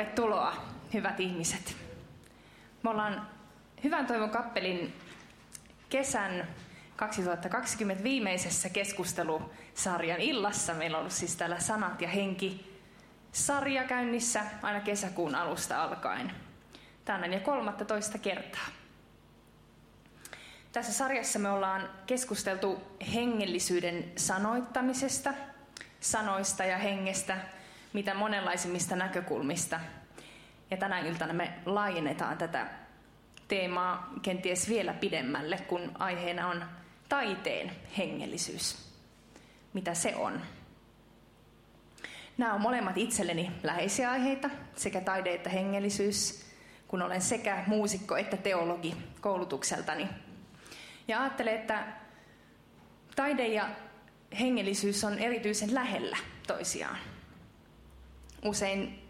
Tervetuloa, hyvät ihmiset. Me ollaan Hyvän toivon kappelin kesän 2020 viimeisessä keskustelusarjan illassa. Meillä on ollut siis täällä Sanat ja henki sarja käynnissä aina kesäkuun alusta alkaen. Tänään jo 13 kertaa. Tässä sarjassa me ollaan keskusteltu hengellisyyden sanoittamisesta, sanoista ja hengestä, mitä monenlaisimmista näkökulmista. Ja tänä iltana me laajennetaan tätä teemaa kenties vielä pidemmälle, kun aiheena on taiteen hengellisyys. Mitä se on? Nämä on molemmat itselleni läheisiä aiheita, sekä taide että hengellisyys, kun olen sekä muusikko että teologi koulutukseltani. Ja ajattelen, että taide ja hengellisyys on erityisen lähellä toisiaan. Usein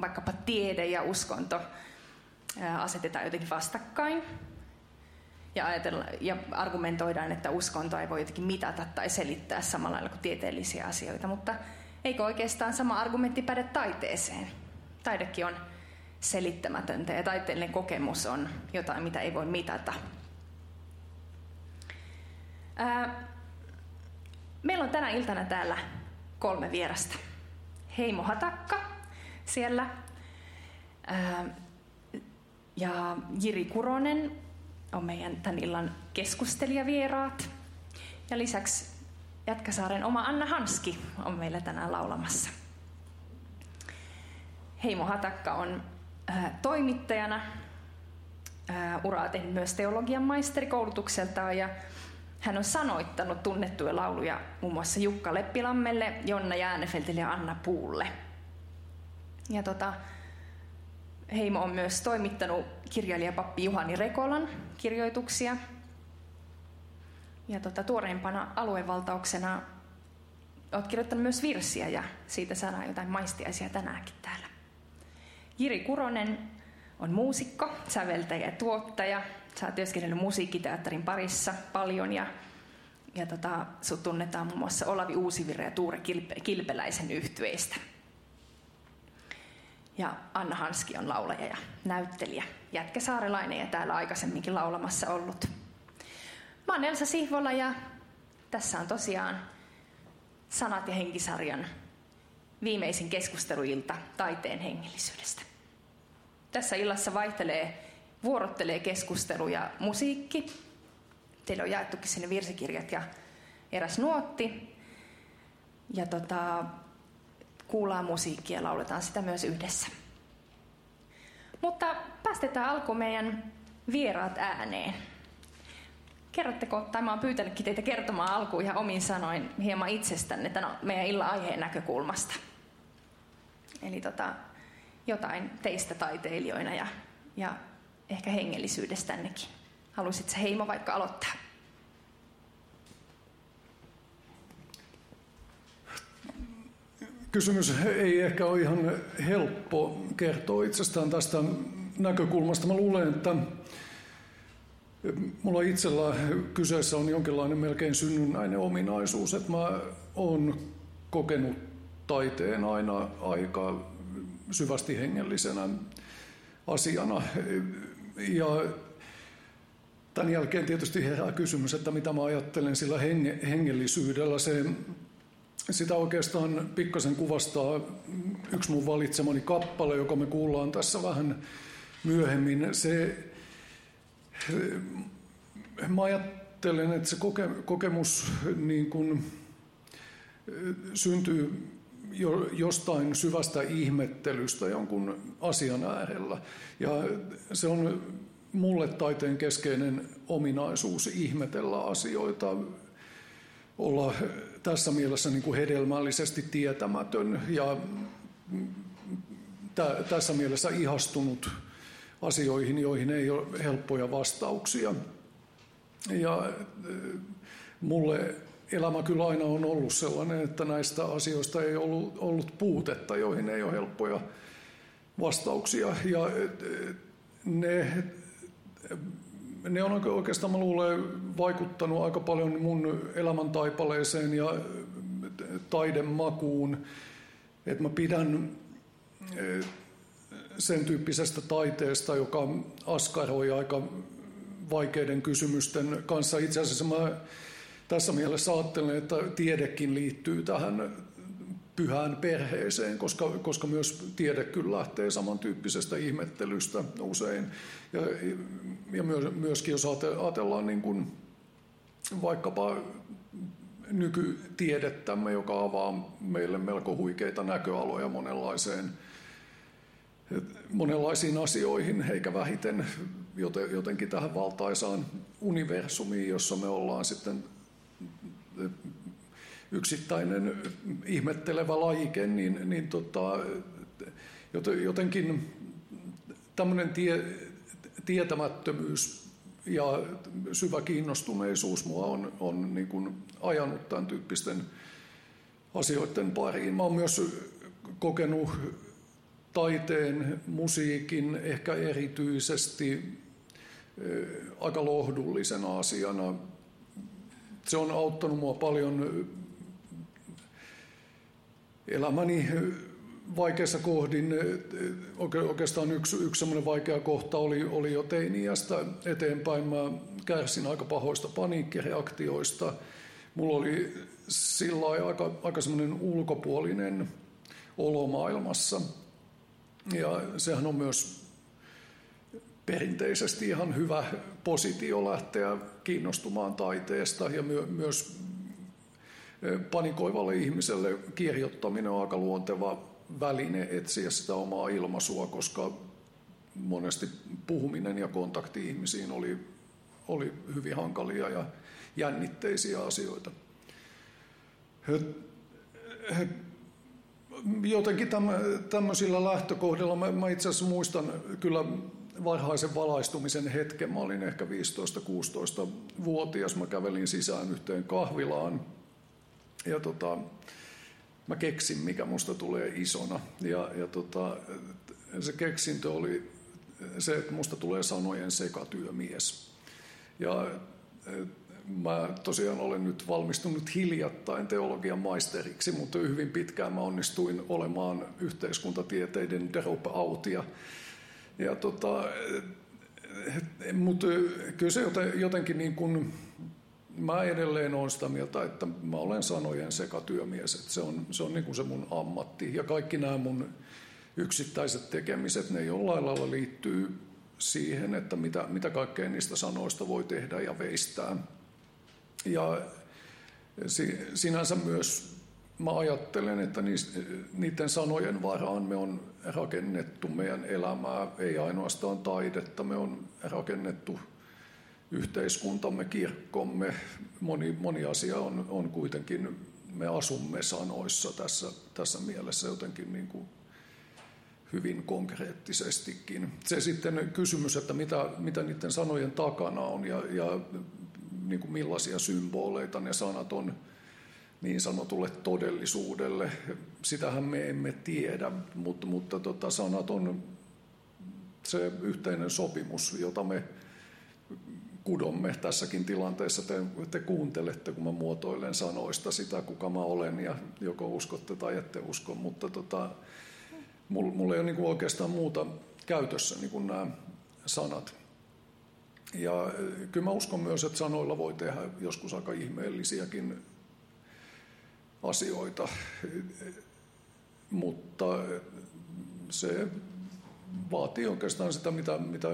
vaikkapa tiede ja uskonto asetetaan jotenkin vastakkain. Ja, ajatella, ja argumentoidaan, että uskonto ei voi jotenkin mitata tai selittää samalla lailla kuin tieteellisiä asioita. Mutta eikö oikeastaan sama argumentti päde taiteeseen? Taidekin on selittämätöntä ja taiteellinen kokemus on jotain, mitä ei voi mitata. Ää, meillä on tänä iltana täällä kolme vierasta. Heimo Hatakka siellä. Ja Jiri Kuronen on meidän tämän illan keskustelijavieraat. Ja lisäksi Jätkäsaaren oma Anna Hanski on meillä tänään laulamassa. Heimo Hatakka on toimittajana, uraa tehnyt myös teologian maisterikoulutukseltaan ja hän on sanoittanut tunnettuja lauluja muun muassa Jukka Leppilammelle, Jonna Jäänefeltille ja Anna Puulle. Ja tota, Heimo on myös toimittanut kirjailijapappi Juhani Rekolan kirjoituksia. Ja tota, tuoreimpana aluevaltauksena olet kirjoittanut myös virsiä ja siitä saadaan jotain maistiaisia tänäänkin täällä. Jiri Kuronen on muusikko, säveltäjä ja tuottaja. Sä oot työskennellyt musiikkiteatterin parissa paljon ja, ja tota, sut tunnetaan muun muassa Olavi Uusivirre ja Tuure Kilpe, Kilpeläisen yhtyeistä. Ja Anna Hanski on laulaja ja näyttelijä. Jätkäsaarelainen ja täällä aikaisemminkin laulamassa ollut. Mä oon Elsa Sihvola ja tässä on tosiaan Sanat ja henkisarjan viimeisin keskusteluilta taiteen hengellisyydestä. Tässä illassa vaihtelee, vuorottelee keskustelu ja musiikki. Teille on jaettukin sinne virsikirjat ja eräs nuotti. Ja tota, kuullaan musiikkia ja lauletaan sitä myös yhdessä. Mutta päästetään alkuun meidän vieraat ääneen. Kerrotteko, tai mä oon pyytänytkin teitä kertomaan alkuun ihan omin sanoin hieman itsestänne tämän meidän illan aiheen näkökulmasta. Eli tota, jotain teistä taiteilijoina ja, ja ehkä hengellisyydestännekin. Haluaisitko Heimo vaikka aloittaa? kysymys ei ehkä ole ihan helppo kertoa itsestään tästä näkökulmasta. Mä luulen, että mulla itsellä kyseessä on jonkinlainen melkein synnynnäinen ominaisuus, että mä oon kokenut taiteen aina aika syvästi hengellisenä asiana. Ja tämän jälkeen tietysti herää kysymys, että mitä mä ajattelen sillä hengellisyydellä. Se sitä oikeastaan pikkasen kuvastaa yksi mun valitsemani kappale, joka me kuullaan tässä vähän myöhemmin. Se, mä ajattelen, että se koke, kokemus niin kuin, syntyy jostain syvästä ihmettelystä jonkun asian äärellä. Ja se on mulle taiteen keskeinen ominaisuus ihmetellä asioita, olla tässä mielessä niin kuin hedelmällisesti tietämätön ja t- tässä mielessä ihastunut asioihin, joihin ei ole helppoja vastauksia. Ja mulle elämä kyllä aina on ollut sellainen, että näistä asioista ei ollut, ollut puutetta, joihin ei ole helppoja vastauksia. Ja ne ne on oikeastaan, mä luulen, vaikuttanut aika paljon mun elämäntaipaleeseen ja taidemakuun. Että mä pidän sen tyyppisestä taiteesta, joka askaroi aika vaikeiden kysymysten kanssa. Itse asiassa mä tässä mielessä ajattelen, että tiedekin liittyy tähän pyhään perheeseen, koska, koska myös tiede kyllä lähtee samantyyppisestä ihmettelystä usein. Ja, ja myöskin jos ajatellaan niin kuin vaikkapa nykytiedettämme, joka avaa meille melko huikeita näköaloja monenlaiseen, monenlaisiin asioihin, eikä vähiten jotenkin tähän valtaisaan universumiin, jossa me ollaan sitten yksittäinen ihmettelevä lajike, niin, niin tota, jotenkin tämmöinen tie, tietämättömyys ja syvä kiinnostuneisuus mua on, on niin kuin ajanut tämän tyyppisten asioiden pariin. Mä oon myös kokenut taiteen, musiikin ehkä erityisesti aika lohdullisena asiana. Se on auttanut mua paljon elämäni vaikeassa kohdin, oikeastaan yksi, yksi semmoinen vaikea kohta oli, oli jo teiniästä eteenpäin. Mä kärsin aika pahoista paniikkireaktioista. Mulla oli sillä aika, aika semmoinen ulkopuolinen olo maailmassa. Ja sehän on myös perinteisesti ihan hyvä positio lähteä kiinnostumaan taiteesta ja my, myös panikoivalle ihmiselle kirjoittaminen on aika luonteva väline etsiä sitä omaa ilmaisua, koska monesti puhuminen ja kontakti ihmisiin oli, oli hyvin hankalia ja jännitteisiä asioita. Jotenkin tämmöisillä lähtökohdilla, mä, itse asiassa muistan kyllä varhaisen valaistumisen hetken. Mä olin ehkä 15-16-vuotias. Mä kävelin sisään yhteen kahvilaan ja tota, mä keksin, mikä musta tulee isona. Ja, ja tota, se keksintö oli se, että musta tulee sanojen sekatyömies. Ja mä tosiaan olen nyt valmistunut hiljattain teologian maisteriksi, mutta hyvin pitkään mä onnistuin olemaan yhteiskuntatieteiden dropout. Ja tota, mutta kyllä se jotenkin niin kuin, mä edelleen olen sitä mieltä, että mä olen sanojen sekatyömies, että se on, se on niin kuin se mun ammatti. Ja kaikki nämä mun yksittäiset tekemiset, ne jollain lailla liittyy siihen, että mitä, mitä kaikkea niistä sanoista voi tehdä ja veistää. Ja sinänsä myös mä ajattelen, että niiden sanojen varaan me on rakennettu meidän elämää, ei ainoastaan taidetta, me on rakennettu yhteiskuntamme, kirkkomme. Moni, moni asia on, on kuitenkin, me asumme sanoissa tässä, tässä mielessä jotenkin niin kuin hyvin konkreettisestikin. Se sitten kysymys, että mitä, mitä niiden sanojen takana on ja, ja niin kuin millaisia symboleita ne sanat on niin sanotulle todellisuudelle. Sitähän me emme tiedä, mutta, mutta tota, sanat on se yhteinen sopimus, jota me kudomme tässäkin tilanteessa. Te, te kuuntelette, kun mä muotoilen sanoista sitä, kuka mä olen, ja joko uskotte tai ette usko, mutta tota, mulla, mulla ei ole niin oikeastaan muuta käytössä niin kuin nämä sanat. Ja kyllä mä uskon myös, että sanoilla voi tehdä joskus aika ihmeellisiäkin asioita, mutta se vaatii oikeastaan sitä, mitä, mitä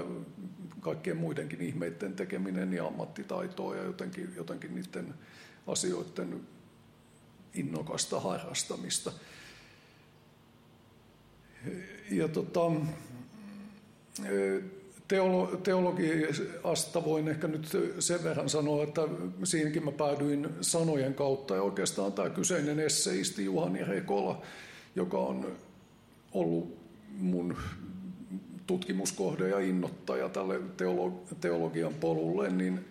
kaikkien muidenkin ihmeiden tekeminen ja ammattitaitoa ja jotenkin, jotenkin niiden asioiden innokasta harrastamista. Ja tota, teolo, teologiasta voin ehkä nyt sen verran sanoa, että siinäkin mä päädyin sanojen kautta ja oikeastaan tämä kyseinen esseisti Juhani Rekola, joka on ollut mun tutkimuskohde ja innoittaja tälle teologian polulle, niin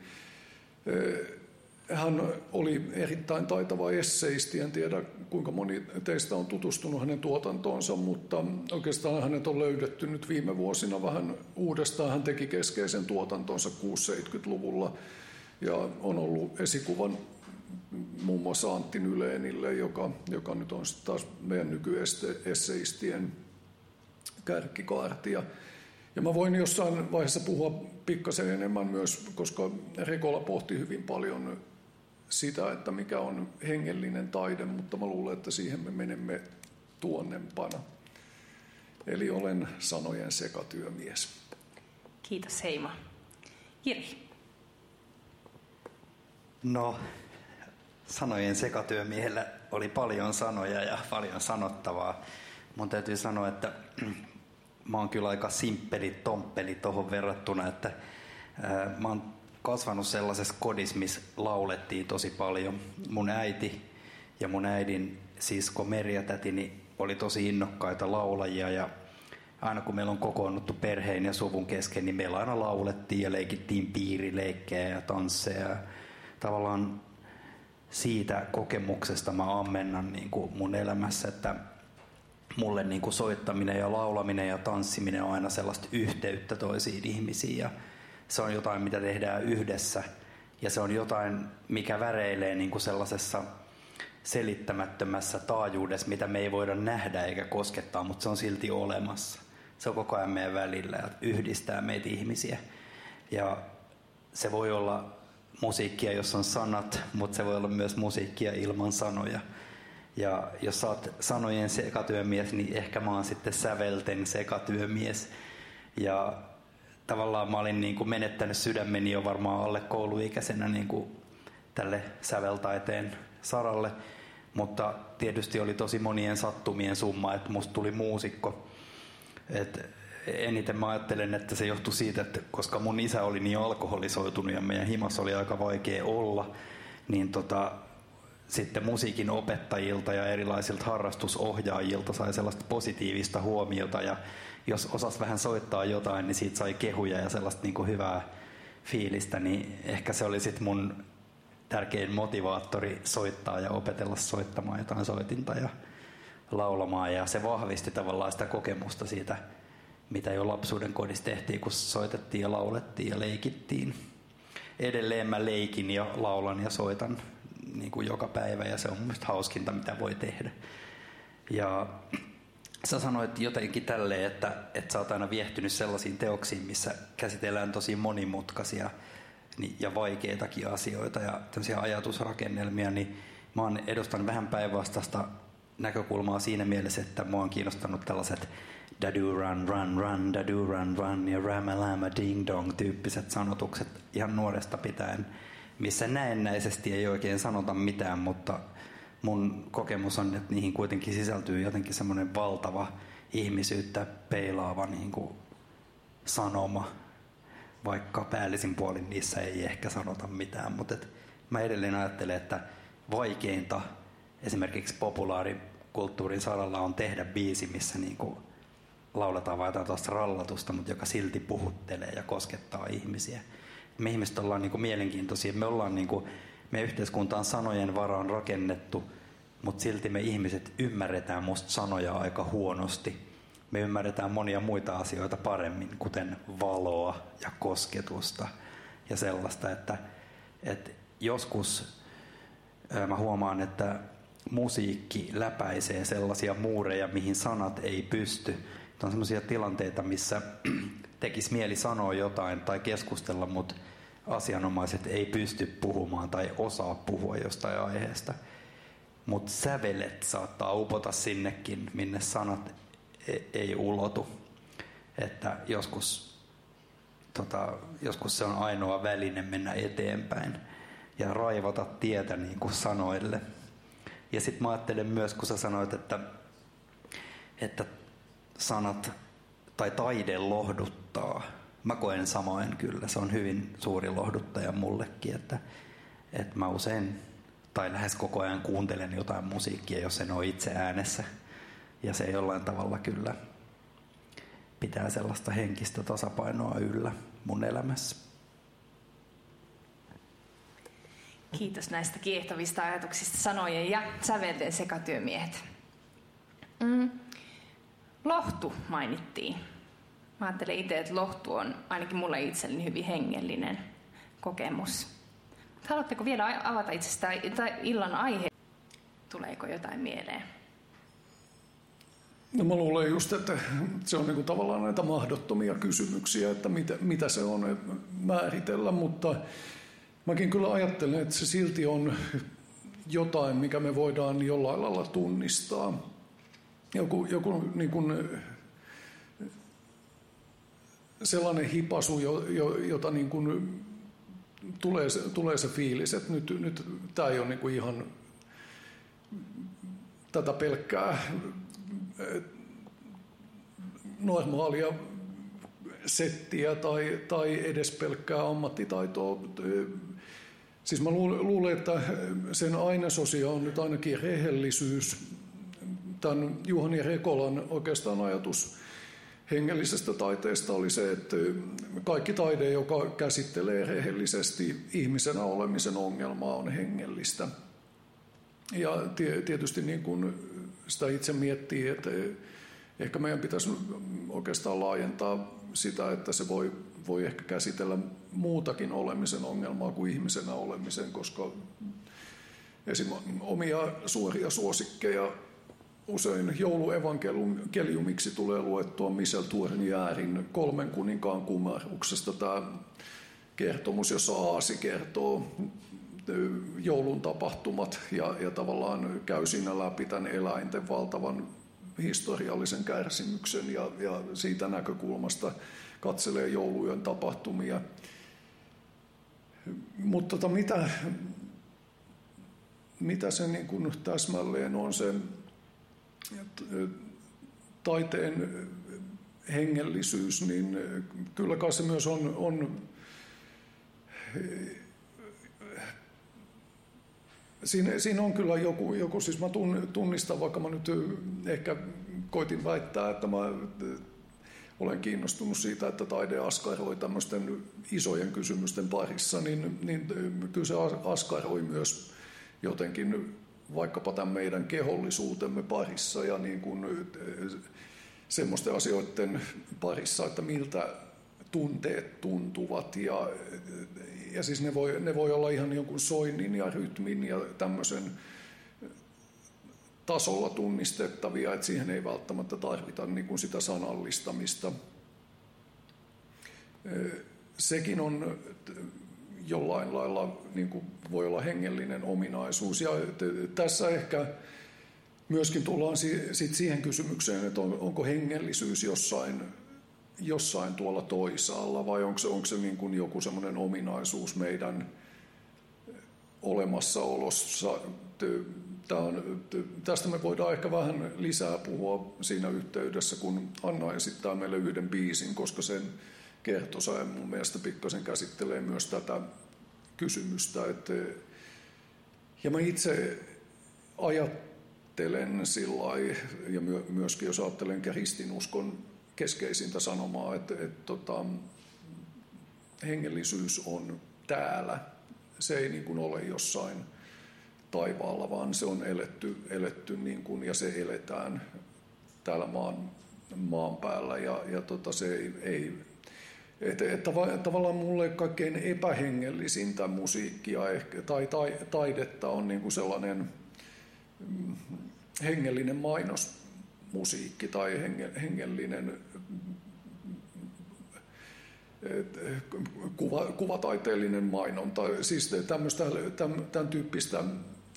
eh, hän oli erittäin taitava esseisti. En tiedä, kuinka moni teistä on tutustunut hänen tuotantoonsa, mutta oikeastaan hänet on löydetty nyt viime vuosina vähän uudestaan. Hän teki keskeisen tuotantonsa 670-luvulla ja on ollut esikuvan muun muassa Antti Nyleenille, joka, joka nyt on taas meidän nykyesseistien kärkikaarti. Ja mä voin jossain vaiheessa puhua pikkasen enemmän myös, koska Rekola pohti hyvin paljon sitä, että mikä on hengellinen taide, mutta mä luulen, että siihen me menemme tuonnempana. Eli olen sanojen sekatyömies. Kiitos Heimo. Jiri. No, sanojen sekatyömiehellä oli paljon sanoja ja paljon sanottavaa. Mun täytyy sanoa, että mä oon kyllä aika simppeli tomppeli tuohon verrattuna, että ää, mä oon kasvanut sellaisessa kodissa, missä laulettiin tosi paljon. Mun äiti ja mun äidin sisko Merja tätini oli tosi innokkaita laulajia ja aina kun meillä on kokoonnuttu perheen ja suvun kesken, niin meillä aina laulettiin ja leikittiin piirileikkejä ja tansseja. Tavallaan siitä kokemuksesta mä ammennan niin kuin mun elämässä, että mulle niin kuin soittaminen ja laulaminen ja tanssiminen on aina sellaista yhteyttä toisiin ihmisiin ja se on jotain, mitä tehdään yhdessä ja se on jotain, mikä väreilee niin kuin sellaisessa selittämättömässä taajuudessa, mitä me ei voida nähdä eikä koskettaa, mutta se on silti olemassa. Se on koko ajan meidän välillä ja yhdistää meitä ihmisiä. Ja se voi olla musiikkia, jossa on sanat, mutta se voi olla myös musiikkia ilman sanoja. Ja jos sä oot sanojen sekatyömies, niin ehkä mä oon sitten sävelten sekatyömies. Ja tavallaan mä olin niin kuin menettänyt sydämeni jo varmaan alle kouluikäisenä niin kuin tälle säveltaiteen saralle. Mutta tietysti oli tosi monien sattumien summa, että musta tuli muusikko. Et eniten mä ajattelen, että se johtui siitä, että koska mun isä oli niin alkoholisoitunut ja meidän himassa oli aika vaikea olla, niin tota, sitten musiikin opettajilta ja erilaisilta harrastusohjaajilta sai sellaista positiivista huomiota ja jos osas vähän soittaa jotain, niin siitä sai kehuja ja sellaista niin kuin hyvää fiilistä, niin ehkä se oli sitten mun tärkein motivaattori soittaa ja opetella soittamaan jotain soitinta ja laulamaan ja se vahvisti tavallaan sitä kokemusta siitä, mitä jo lapsuuden kodissa tehtiin, kun soitettiin ja laulettiin ja leikittiin. Edelleen mä leikin ja laulan ja soitan niin kuin joka päivä ja se on mun hauskinta, mitä voi tehdä. Ja sä sanoit jotenkin tälleen, että, että sä oot aina viehtynyt sellaisiin teoksiin, missä käsitellään tosi monimutkaisia ja vaikeitakin asioita ja tämmöisiä ajatusrakennelmia, niin mä oon edustan vähän päinvastaista näkökulmaa siinä mielessä, että mua on kiinnostanut tällaiset dadu run run run, dadu run run ja ramalama ding dong tyyppiset sanotukset ihan nuoresta pitäen, missä näennäisesti ei oikein sanota mitään, mutta mun kokemus on, että niihin kuitenkin sisältyy jotenkin semmoinen valtava ihmisyyttä peilaava niin kuin sanoma, vaikka päällisin puolin niissä ei ehkä sanota mitään, mutta et mä edelleen ajattelen, että vaikeinta esimerkiksi populaarikulttuurin saralla on tehdä biisi, missä niin kuin lauletaan vain jotain tuosta rallatusta, mutta joka silti puhuttelee ja koskettaa ihmisiä. Me ihmiset ollaan niin kuin mielenkiintoisia. Me ollaan niin kuin, me yhteiskunta on sanojen varaan rakennettu, mutta silti me ihmiset ymmärretään musta sanoja aika huonosti. Me ymmärretään monia muita asioita paremmin, kuten valoa ja kosketusta ja sellaista, että, että joskus mä huomaan, että musiikki läpäisee sellaisia muureja, mihin sanat ei pysty. On sellaisia tilanteita, missä tekisi mieli sanoa jotain tai keskustella, mutta asianomaiset ei pysty puhumaan tai osaa puhua jostain aiheesta. Mutta sävelet saattaa upota sinnekin, minne sanat e- ei ulotu. Että joskus, tota, joskus se on ainoa väline mennä eteenpäin ja raivata tietä niin kuin sanoille. Ja sitten mä ajattelen myös, kun sä sanoit, että, että sanat tai taide lohduttaa. Mä koen samoin kyllä. Se on hyvin suuri lohduttaja mullekin, että, että mä usein tai lähes koko ajan kuuntelen jotain musiikkia, jos en ole itse äänessä. Ja se jollain tavalla kyllä pitää sellaista henkistä tasapainoa yllä mun elämässä. Kiitos näistä kiehtovista ajatuksista sanojen ja sävelten sekatyömiehet. Mm. Lohtu mainittiin. Mä ajattelen itse, että lohtu on ainakin mulle itselleni hyvin hengellinen kokemus. Haluatteko vielä avata itsestä tai illan aihe? Tuleeko jotain mieleen? No mä luulen just, että se on niinku tavallaan näitä mahdottomia kysymyksiä, että mitä, mitä se on määritellä, mutta mäkin kyllä ajattelen, että se silti on jotain, mikä me voidaan jollain lailla tunnistaa. Joku, joku niin kuin sellainen hipasu, jota niin kuin tulee, se, tulee se fiilis, että nyt, nyt tämä ei ole niin kuin ihan tätä pelkkää normaalia settiä tai, tai edes pelkkää ammattitaitoa. Siis mä luulen, että sen ainesosia on nyt ainakin rehellisyys. Tämän Juhani Rekolan oikeastaan ajatus hengellisestä taiteesta oli se, että kaikki taide, joka käsittelee rehellisesti ihmisenä olemisen ongelmaa, on hengellistä. Ja tietysti niin kuin sitä itse miettii, että ehkä meidän pitäisi oikeastaan laajentaa sitä, että se voi, voi ehkä käsitellä muutakin olemisen ongelmaa kuin ihmisenä olemisen, koska esimerkiksi omia suoria suosikkeja usein jouluevankeliumiksi tulee luettua Michel Tournairein kolmen kuninkaan kumarruksesta tämä kertomus, jossa Aasi kertoo joulun tapahtumat ja, ja tavallaan käy siinä läpi tämän eläinten valtavan historiallisen kärsimyksen ja, ja siitä näkökulmasta katselee jouluyön tapahtumia. Mutta tota, mitä, mitä se niin kuin täsmälleen on se taiteen hengellisyys, niin kyllä kai se myös on, on Siinä, siinä on kyllä joku, joku, siis mä tunnistan, vaikka mä nyt ehkä koitin väittää, että mä olen kiinnostunut siitä, että taide askaroi tämmöisten isojen kysymysten parissa, niin, niin kyllä se askaroi myös jotenkin vaikkapa tämän meidän kehollisuutemme parissa ja niin kuin semmoisten asioiden parissa, että miltä tunteet tuntuvat ja ja siis ne voi, ne voi olla ihan jonkun soinnin ja rytmin ja tämmöisen tasolla tunnistettavia, että siihen ei välttämättä tarvita niin kuin sitä sanallistamista. Sekin on jollain lailla niin kuin voi olla hengellinen ominaisuus. Ja tässä ehkä myöskin tullaan sit siihen kysymykseen, että onko hengellisyys jossain jossain tuolla toisaalla vai onko se, onko se niin kuin joku semmoinen ominaisuus meidän olemassaolossa? Tämä on, tästä me voidaan ehkä vähän lisää puhua siinä yhteydessä, kun Anna esittää meille yhden biisin, koska sen kertosa mun mielestä pikkasen käsittelee myös tätä kysymystä. Että, ja mä itse ajattelen sillä ja myöskin jos ajattelen kristinuskon keskeisintä sanomaa, että, että tota, hengellisyys on täällä. Se ei niin kuin ole jossain taivaalla, vaan se on eletty, eletty niin kuin, ja se eletään täällä maan, maan päällä. Ja, ja tota, se ei, ei että, että tavallaan mulle kaikkein epähengellisintä musiikkia ehkä, tai, tai taidetta on niin kuin sellainen mm, hengellinen mainos musiikki tai hengellinen kuva, kuvataiteellinen mainonta, siis tämmöistä, tämän tyyppistä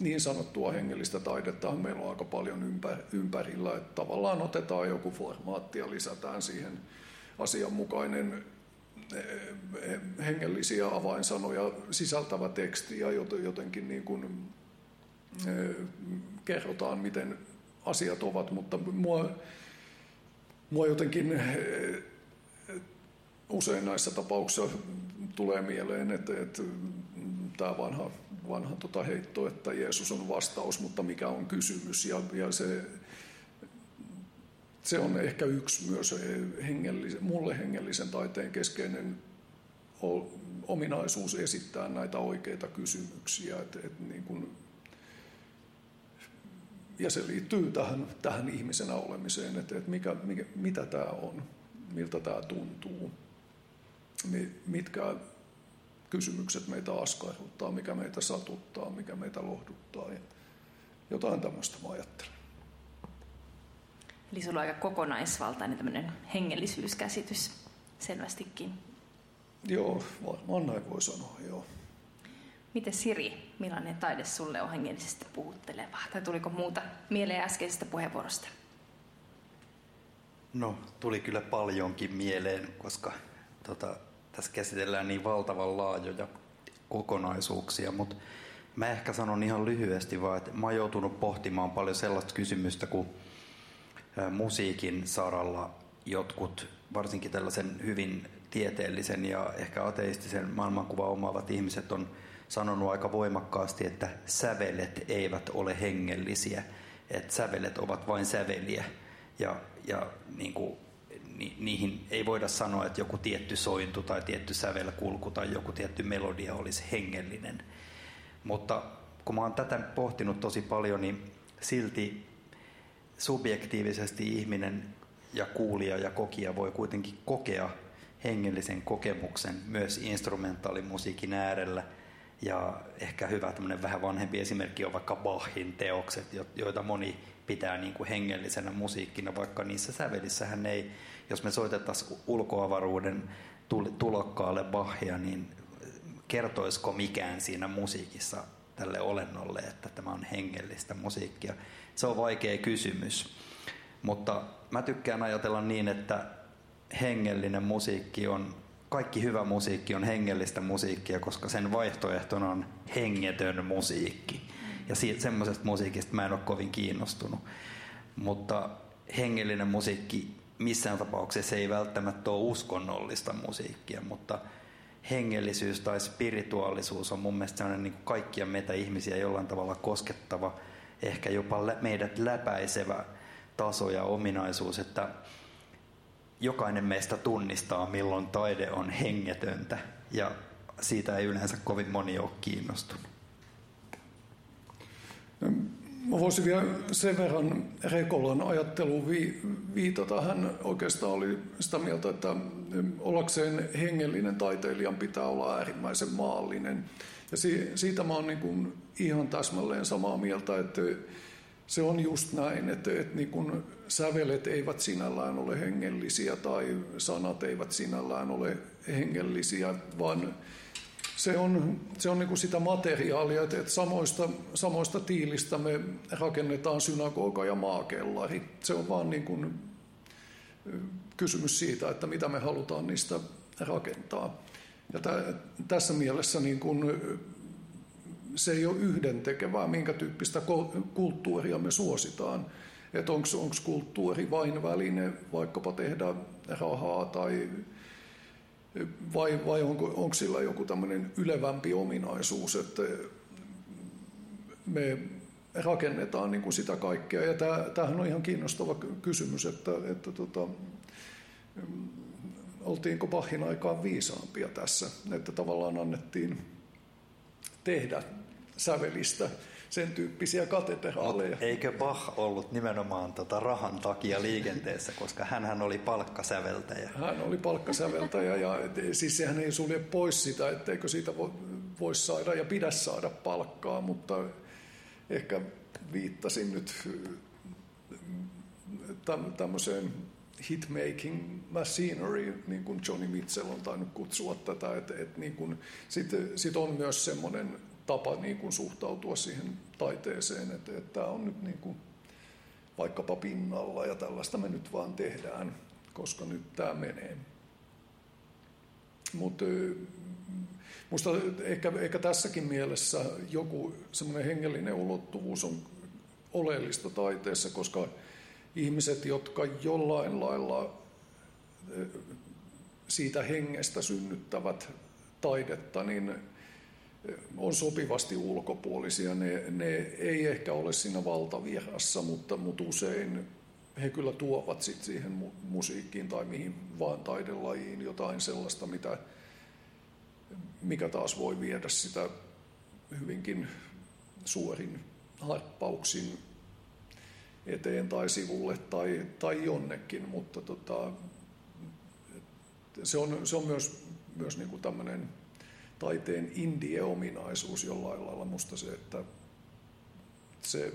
niin sanottua hengellistä taidetta meillä on aika paljon ympärillä, että tavallaan otetaan joku formaatti ja lisätään siihen asianmukainen hengellisiä avainsanoja sisältävä teksti ja jotenkin niin kuin kerrotaan, miten asiat ovat, mutta mua, mua jotenkin eh, usein näissä tapauksissa tulee mieleen, että, että tämä vanha, vanha tota heitto, että Jeesus on vastaus, mutta mikä on kysymys. Ja, ja se, se on ehkä yksi myös hengellisen, mulle hengellisen taiteen keskeinen ominaisuus esittää näitä oikeita kysymyksiä. Et, et niin kuin ja se liittyy tähän, tähän ihmisenä olemiseen, että, että mikä, mikä, mitä tämä on, miltä tämä tuntuu, mitkä kysymykset meitä askarruttaa, mikä meitä satuttaa, mikä meitä lohduttaa ja jotain tämmöistä mä ajattelen. Eli sulla on aika kokonaisvaltainen tämmöinen hengellisyyskäsitys selvästikin. Joo, varmaan näin voi sanoa, joo. Miten Siri, millainen taide sulle on hengellisesti puhutteleva? Tai tuliko muuta mieleen äskeisestä puheenvuorosta? No, tuli kyllä paljonkin mieleen, koska tota, tässä käsitellään niin valtavan laajoja kokonaisuuksia, mutta mä ehkä sanon ihan lyhyesti vaan, että mä oon joutunut pohtimaan paljon sellaista kysymystä, kun musiikin saralla jotkut, varsinkin tällaisen hyvin tieteellisen ja ehkä ateistisen maailmankuvan omaavat ihmiset on sanonut aika voimakkaasti, että sävelet eivät ole hengellisiä, että sävelet ovat vain säveliä ja, ja niin kuin, ni, niihin ei voida sanoa, että joku tietty sointu tai tietty sävelkulku tai joku tietty melodia olisi hengellinen. Mutta kun mä oon tätä pohtinut tosi paljon, niin silti subjektiivisesti ihminen ja kuulija ja kokija voi kuitenkin kokea hengellisen kokemuksen myös instrumentaalimusiikin äärellä. Ja ehkä hyvä tämmöinen vähän vanhempi esimerkki on vaikka Bachin teokset, joita moni pitää niin kuin hengellisenä musiikkina, vaikka niissä sävelissähän ei, jos me soitettaisiin ulkoavaruuden tulokkaalle Bachia, niin kertoisiko mikään siinä musiikissa tälle olennolle, että tämä on hengellistä musiikkia? Se on vaikea kysymys, mutta mä tykkään ajatella niin, että hengellinen musiikki on, kaikki hyvä musiikki on hengellistä musiikkia, koska sen vaihtoehtona on hengetön musiikki. Ja semmoisesta musiikista mä en ole kovin kiinnostunut. Mutta hengellinen musiikki missään tapauksessa ei välttämättä ole uskonnollista musiikkia, mutta hengellisyys tai spirituaalisuus on mun mielestä sellainen niin kaikkia meitä ihmisiä jollain tavalla koskettava, ehkä jopa meidät läpäisevä taso ja ominaisuus, että jokainen meistä tunnistaa, milloin taide on hengetöntä ja siitä ei yleensä kovin moni ole kiinnostunut. Mä voisin vielä sen verran Rekolan ajatteluun viitata. Hän oikeastaan oli sitä mieltä, että ollakseen hengellinen taiteilijan pitää olla äärimmäisen maallinen. Ja siitä mä oon niin ihan täsmälleen samaa mieltä, että se on just näin, että, että niin kuin sävelet eivät sinällään ole hengellisiä tai sanat eivät sinällään ole hengellisiä, vaan se on, se on niin kuin sitä materiaalia, että, että samoista, samoista tiilistä me rakennetaan synagoga ja maakellari. Se on vaan niin kuin kysymys siitä, että mitä me halutaan niistä rakentaa. Ja tä, tässä mielessä niin kuin se ei ole yhdentekevää, minkä tyyppistä kulttuuria me suositaan. Että onko kulttuuri vain väline vaikkapa tehdä rahaa tai vai, vai onko, onko sillä joku tämmöinen ylevämpi ominaisuus, että me rakennetaan niin kuin sitä kaikkea. Ja tämä, tämähän on ihan kiinnostava kysymys, että, että tota, oltiinko Bachin aikaan viisaampia tässä, että tavallaan annettiin tehdä sävelistä sen tyyppisiä katedraaleja. Eikö Bach ollut nimenomaan tota rahan takia liikenteessä, koska hän oli palkkasäveltäjä? Hän oli palkkasäveltäjä ja et, siis sehän ei sulje pois sitä, etteikö siitä voisi saada ja pidä saada palkkaa, mutta ehkä viittasin nyt tämmöiseen hitmaking machinery, niin kuin Johnny Mitchell on tainnut kutsua tätä, että et niin sitten sit on myös semmoinen tapa niin kuin suhtautua siihen taiteeseen, että, että tämä on nyt niin kuin vaikkapa pinnalla ja tällaista me nyt vaan tehdään, koska nyt tämä menee. Mutta Minusta ehkä, ehkä tässäkin mielessä joku semmoinen hengellinen ulottuvuus on oleellista taiteessa, koska ihmiset, jotka jollain lailla siitä hengestä synnyttävät taidetta, niin on sopivasti ulkopuolisia. Ne, ne ei ehkä ole siinä valtavirrassa, mutta, mutta usein he kyllä tuovat sit siihen musiikkiin tai mihin vaan taidelajiin jotain sellaista, mitä, mikä taas voi viedä sitä hyvinkin suorin harppauksin eteen tai sivulle tai, tai jonnekin, mutta tota, se, on, se on myös, myös niin kuin tämmöinen taiteen indie-ominaisuus jollain lailla musta se, että se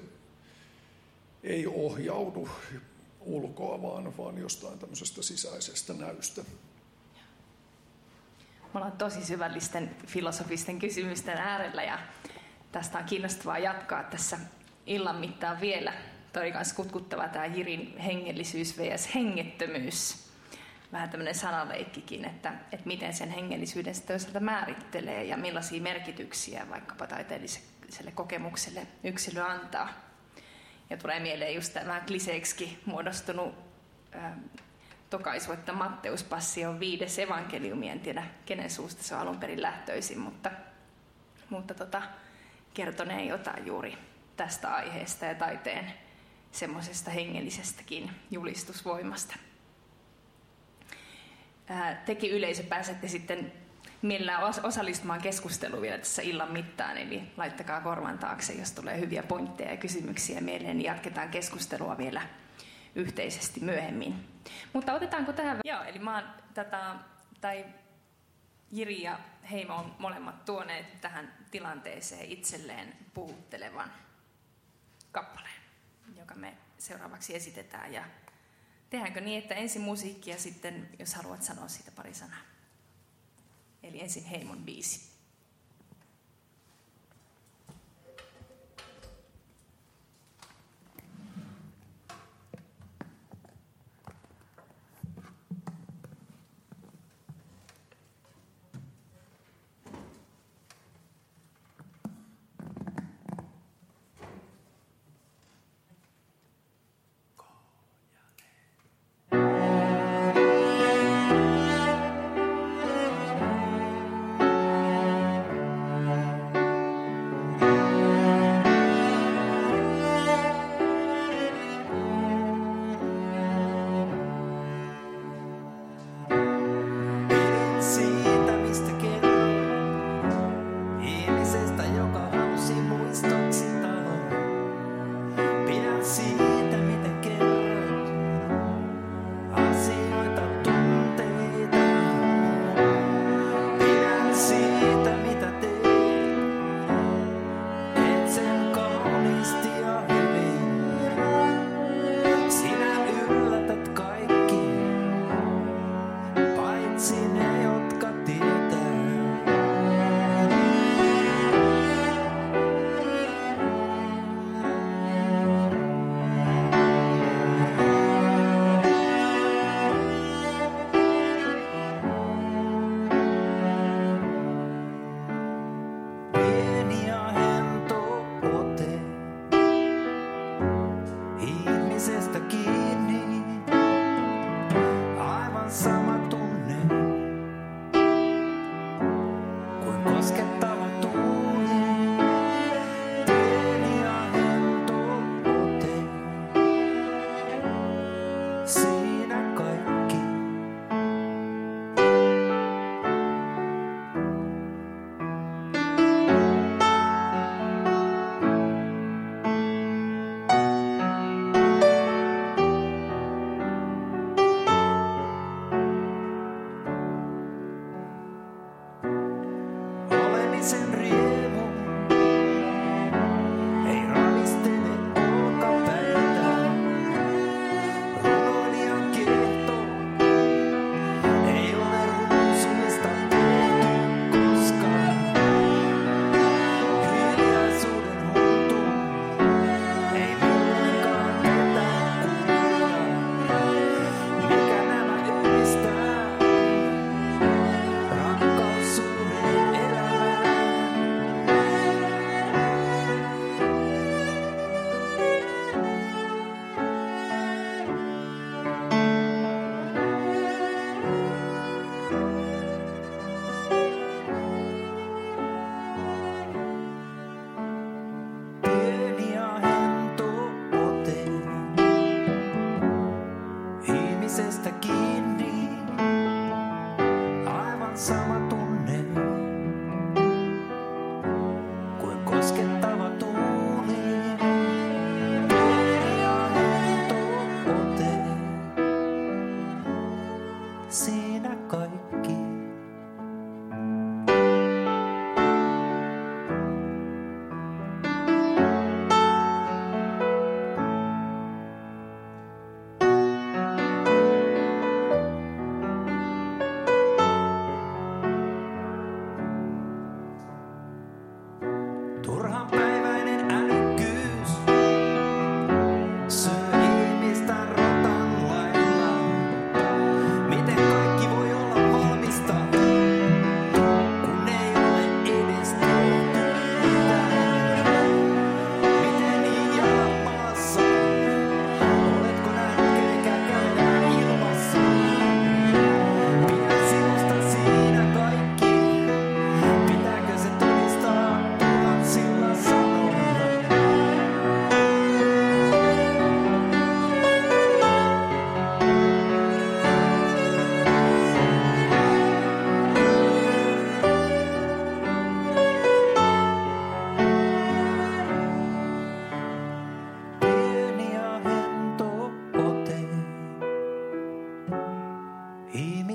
ei ohjaudu ulkoa, vaan, vaan jostain tämmöisestä sisäisestä näystä. Me ollaan tosi syvällisten filosofisten kysymysten äärellä ja tästä on kiinnostavaa jatkaa tässä illan mittaan vielä. Toi kanssa kutkuttava tämä Jirin hengellisyys vs. hengettömyys. Vähän tämmöinen sanaleikkikin, että, että miten sen hengellisyyden sitten toisaalta määrittelee ja millaisia merkityksiä vaikkapa taiteelliselle kokemukselle yksilö antaa. Ja tulee mieleen just tämä kliseeksi muodostunut ää, tokaisu, että Matteus passi on viides evankeliumi. En tiedä, kenen suusta se on alun perin lähtöisin, mutta, mutta tota, kertoneen jotain juuri tästä aiheesta ja taiteen semmoisesta hengellisestäkin julistusvoimasta. Teki yleisö pääsette sitten millään osallistumaan keskusteluun vielä tässä illan mittaan, eli laittakaa korvan taakse, jos tulee hyviä pointteja ja kysymyksiä mieleen, niin jatketaan keskustelua vielä yhteisesti myöhemmin. Mutta otetaanko tähän... Joo, eli mä oon tätä, tai Jiri ja Heimo on molemmat tuoneet tähän tilanteeseen itselleen puhuttelevan kappaleen, joka me seuraavaksi esitetään. Ja tehdäänkö niin, että ensin musiikki ja sitten, jos haluat sanoa siitä pari sanaa. Eli ensin Heimon biisi.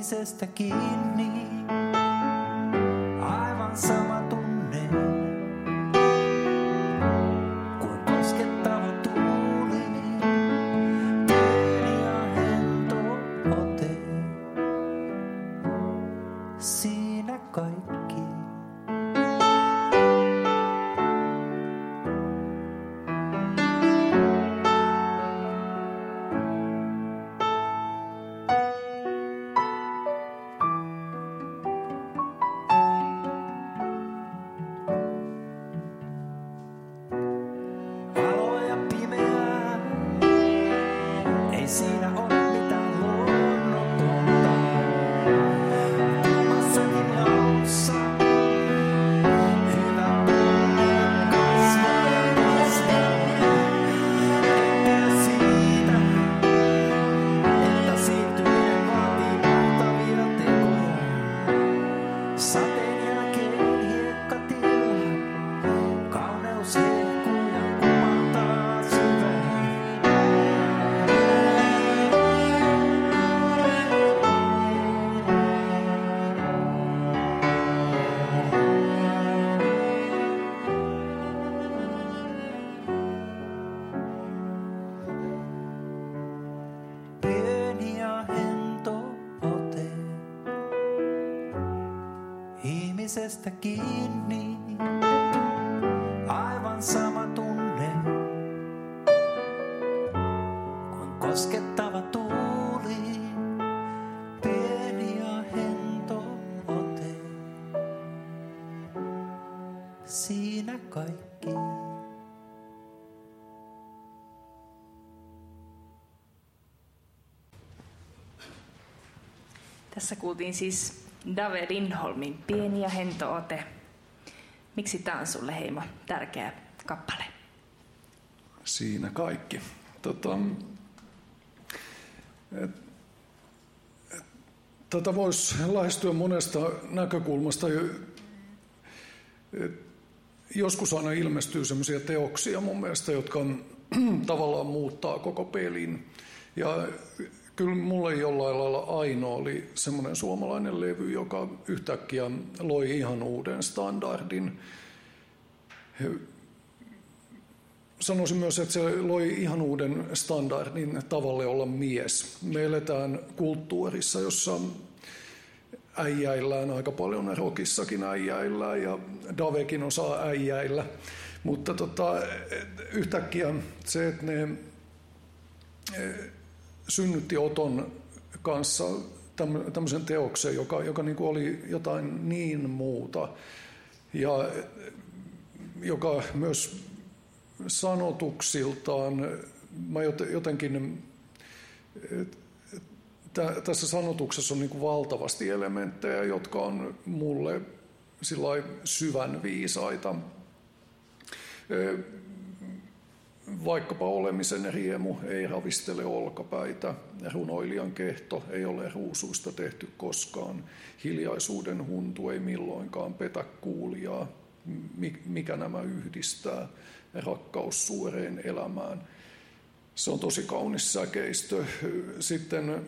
Ihmisestä kiinni. Aivan ihmisestä kiinni. Aivan sama tunne kuin koskettava tuuli. Pieni ja hento ote. Siinä kaikki. Tässä kuultiin siis Dave Lindholmin Pieni ja hento ote. Miksi tämä on sulle Heimo tärkeä kappale? Siinä kaikki. Tota, tätä voisi lähestyä monesta näkökulmasta. Joskus aina ilmestyy sellaisia teoksia mun mielestä, jotka on, tavallaan muuttaa koko pelin. Ja kyllä mulle jollain lailla ainoa oli semmoinen suomalainen levy, joka yhtäkkiä loi ihan uuden standardin sanoisin myös, että se loi ihan uuden standardin tavalle olla mies. Me eletään kulttuurissa, jossa äijäillään aika paljon, rokissakin äijäillään ja Davekin osaa äijäillä. Mutta tota, yhtäkkiä se, että ne synnytti Oton kanssa tämmöisen teoksen, joka, joka niin kuin oli jotain niin muuta ja joka myös sanotuksiltaan, mä jotenkin, tässä sanotuksessa on niin kuin valtavasti elementtejä, jotka on mulle syvän viisaita. Vaikkapa olemisen riemu ei ravistele olkapäitä, runoilijan kehto ei ole ruusuista tehty koskaan, hiljaisuuden huntu ei milloinkaan petä kuulijaa, mikä nämä yhdistää rakkaus suureen elämään. Se on tosi kaunis säkeistö. Sitten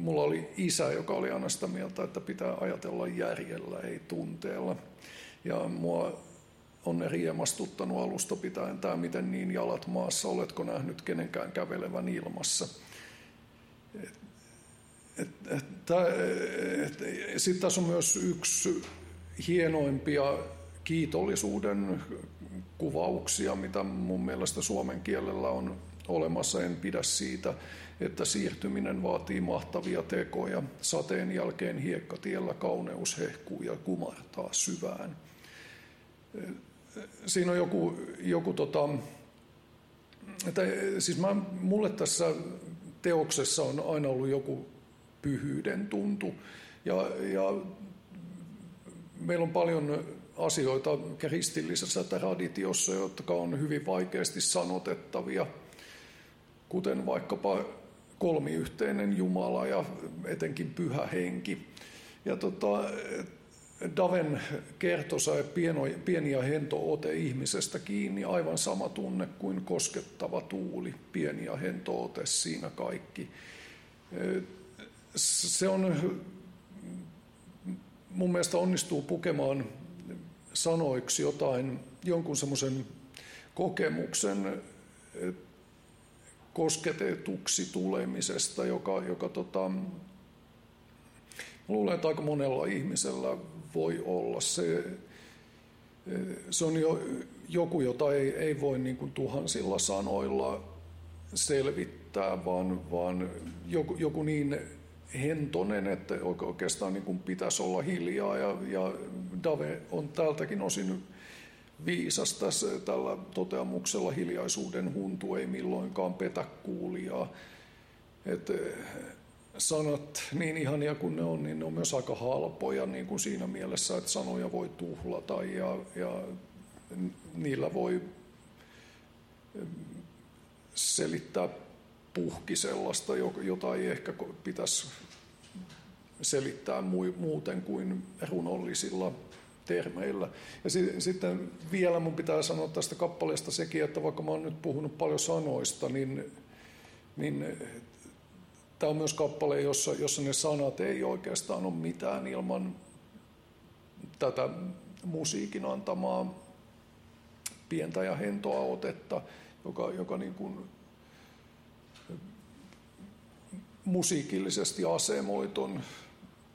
mulla oli isä, joka oli aina sitä mieltä, että pitää ajatella järjellä, ei tunteella. Ja mua on riemastuttanut alusta pitäen tämä, miten niin jalat maassa, oletko nähnyt kenenkään kävelevän ilmassa. Sitten tässä on myös yksi hienoimpia kiitollisuuden kuvauksia, mitä mun mielestä suomen kielellä on olemassa. En pidä siitä, että siirtyminen vaatii mahtavia tekoja. Sateen jälkeen hiekkatiellä kauneus hehkuu ja kumartaa syvään. Siinä on joku, joku tota, että, siis mä, mulle tässä teoksessa on aina ollut joku pyhyyden tuntu. Ja, ja meillä on paljon asioita kristillisessä traditiossa, jotka on hyvin vaikeasti sanotettavia, kuten vaikkapa kolmiyhteinen Jumala ja etenkin pyhä henki. Ja tota, Daven kertosa ja pieno, pieni ja hento ote ihmisestä kiinni, aivan sama tunne kuin koskettava tuuli, pieni ja hento ote, siinä kaikki. se on, mun mielestä onnistuu pukemaan sanoiksi jotain, jonkun semmoisen kokemuksen kosketetuksi tulemisesta, joka, joka tota, luulen, että aika monella ihmisellä voi olla se, se on jo joku, jota ei, ei voi niin kuin tuhansilla sanoilla selvittää, vaan, vaan joku, joku niin hentonen, että oikeastaan niin kuin pitäisi olla hiljaa. Ja, ja Dave on tältäkin osin viisas tässä tällä toteamuksella hiljaisuuden huntu ei milloinkaan petä kuulijaa. Et eh, sanat, niin ihania kuin ne on, niin ne on myös aika halpoja niin kuin siinä mielessä, että sanoja voi tuhlata ja, ja niillä voi selittää puhki sellaista, jota ei ehkä pitäisi selittää muuten kuin runollisilla termeillä. Ja sitten vielä mun pitää sanoa tästä kappaleesta sekin, että vaikka mä oon nyt puhunut paljon sanoista, niin, niin tämä on myös kappale, jossa, jossa ne sanat ei oikeastaan ole mitään ilman tätä musiikin antamaa pientä ja hentoa otetta, joka, joka niin kuin musiikillisesti asemoiton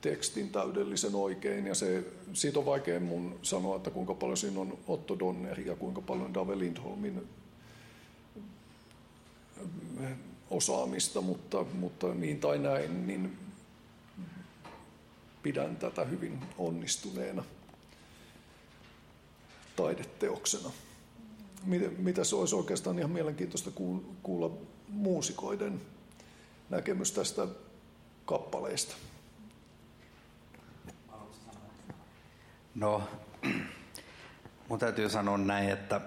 tekstin täydellisen oikein. Ja se, siitä on vaikea mun sanoa, että kuinka paljon siinä on Otto Donner ja kuinka paljon Dave Lindholmin osaamista, mutta, mutta niin tai näin, niin pidän tätä hyvin onnistuneena taideteoksena. Mitä, se olisi oikeastaan ihan mielenkiintoista kuulla muusikoiden näkemys tästä kappaleesta? No, mun täytyy sanoa näin, että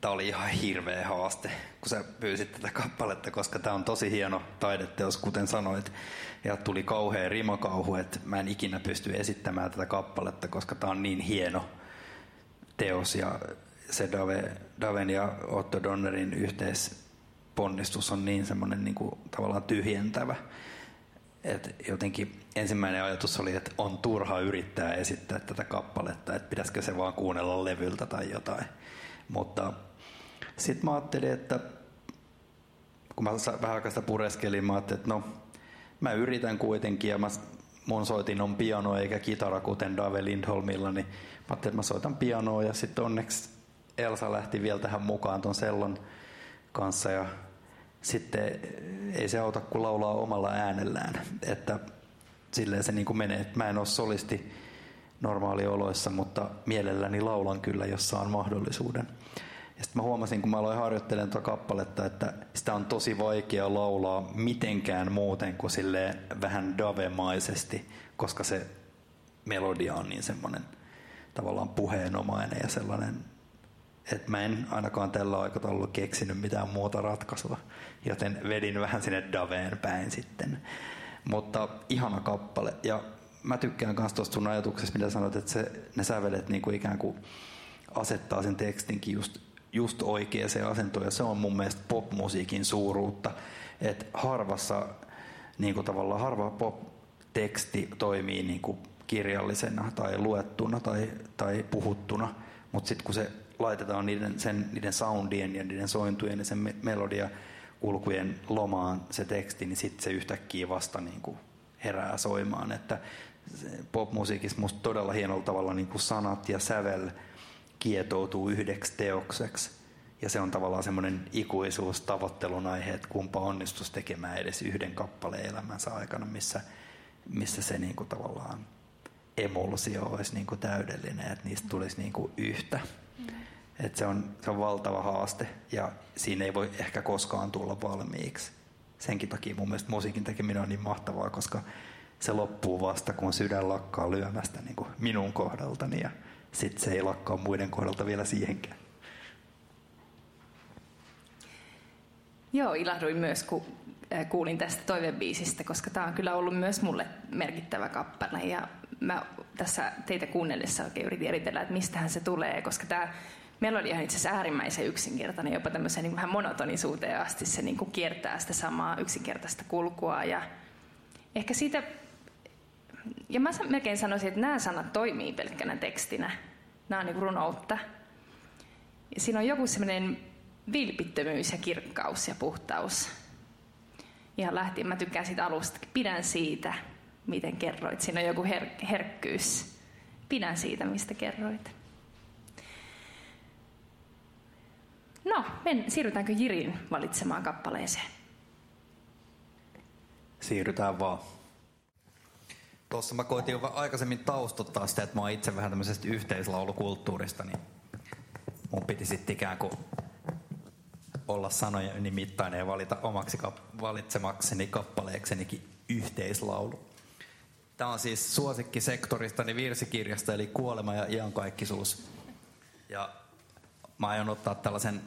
tämä oli ihan hirveä haaste, kun sä pyysit tätä kappaletta, koska tämä on tosi hieno taideteos, kuten sanoit. Ja tuli kauhea rimakauhu, että mä en ikinä pysty esittämään tätä kappaletta, koska tämä on niin hieno teos. Ja se Dave, Daven ja Otto Donnerin yhteisponnistus on niin semmoinen niin kuin, tavallaan tyhjentävä. Et jotenkin ensimmäinen ajatus oli, että on turha yrittää esittää tätä kappaletta, että pitäisikö se vaan kuunnella levyltä tai jotain. Mutta sitten mä ajattelin, että kun mä vähän aikaa sitä pureskelin, mä ajattelin, että no mä yritän kuitenkin ja mä, mun soitin on piano eikä kitara kuten Dave Lindholmilla, niin mä ajattelin, että mä soitan pianoa ja sitten onneksi Elsa lähti vielä tähän mukaan ton sellon kanssa ja sitten ei se auta kuin laulaa omalla äänellään. Että silleen se niin kuin menee, että mä en ole solisti normaalioloissa, mutta mielelläni laulan kyllä, jos saan mahdollisuuden. Ja sitten mä huomasin, kun mä aloin harjoittelemaan tuota kappaletta, että sitä on tosi vaikea laulaa mitenkään muuten kuin silleen vähän davemaisesti, koska se melodia on niin semmoinen tavallaan puheenomainen ja sellainen et mä en ainakaan tällä aikataululla keksinyt mitään muuta ratkaisua, joten vedin vähän sinne Daveen päin sitten. Mutta ihana kappale. Ja mä tykkään myös tuosta sun ajatuksesta, mitä sanoit, että se, ne sävelet niin kuin ikään kuin asettaa sen tekstinkin just, just oikeaan asentoon. Ja se on mun mielestä popmusiikin suuruutta. Että harvassa, niin kuin tavallaan harva pop-teksti toimii niin kuin kirjallisena tai luettuna tai, tai puhuttuna. Mutta sitten kun se laitetaan niiden, sen, niiden soundien ja niiden sointujen ja sen me, melodia kulkujen lomaan se teksti, niin sitten se yhtäkkiä vasta niin kuin herää soimaan. Että popmusiikissa musta todella hienolla tavalla niin kuin sanat ja sävel kietoutuu yhdeksi teokseksi. Ja se on tavallaan semmoinen ikuisuus tavoittelun aihe, että kumpa onnistus tekemään edes yhden kappaleen elämänsä aikana, missä, missä se niin kuin tavallaan emulsio olisi niin kuin täydellinen, että niistä tulisi niin kuin yhtä. Et se, on, se on valtava haaste ja siinä ei voi ehkä koskaan tulla valmiiksi. Senkin takia mun mielestä musiikin tekeminen on niin mahtavaa, koska se loppuu vasta, kun sydän lakkaa lyömästä niin kuin minun kohdaltani ja sitten se ei lakkaa muiden kohdalta vielä siihenkään. Joo, ilahduin myös, kun kuulin tästä toivebiisistä, koska tämä on kyllä ollut myös mulle merkittävä kappale. Ja mä tässä teitä kuunnellessa oikein yritin eritellä, että mistähän se tulee, koska tämä melodia on itse asiassa äärimmäisen yksinkertainen, jopa tämmöiseen niin vähän monotonisuuteen asti. Se niin kuin kiertää sitä samaa yksinkertaista kulkua ja, ehkä siitä, ja mä melkein sanoisin, että nämä sanat toimii pelkkänä tekstinä. Nämä on niin runoutta. Ja siinä on joku semmoinen vilpittömyys ja kirkkaus ja puhtaus. Ihan lähtien mä tykkään siitä alusta. Pidän siitä, miten kerroit. Siinä on joku her- herkkyys. Pidän siitä, mistä kerroit. No, men, siirrytäänkö Jirin valitsemaan kappaleeseen? Siirrytään vaan. Tuossa mä koitin jo aikaisemmin taustottaa sitä, että mä oon itse vähän tämmöisestä yhteislaulukulttuurista, niin mun piti sitten ikään kuin olla sanojen nimittäinen ja valita omaksi kap- valitsemakseni kappaleeksenikin yhteislaulu. Tämä on siis suosikki sektoristani virsikirjasta, eli Kuolema ja iankaikkisuus. Ja mä aion ottaa tällaisen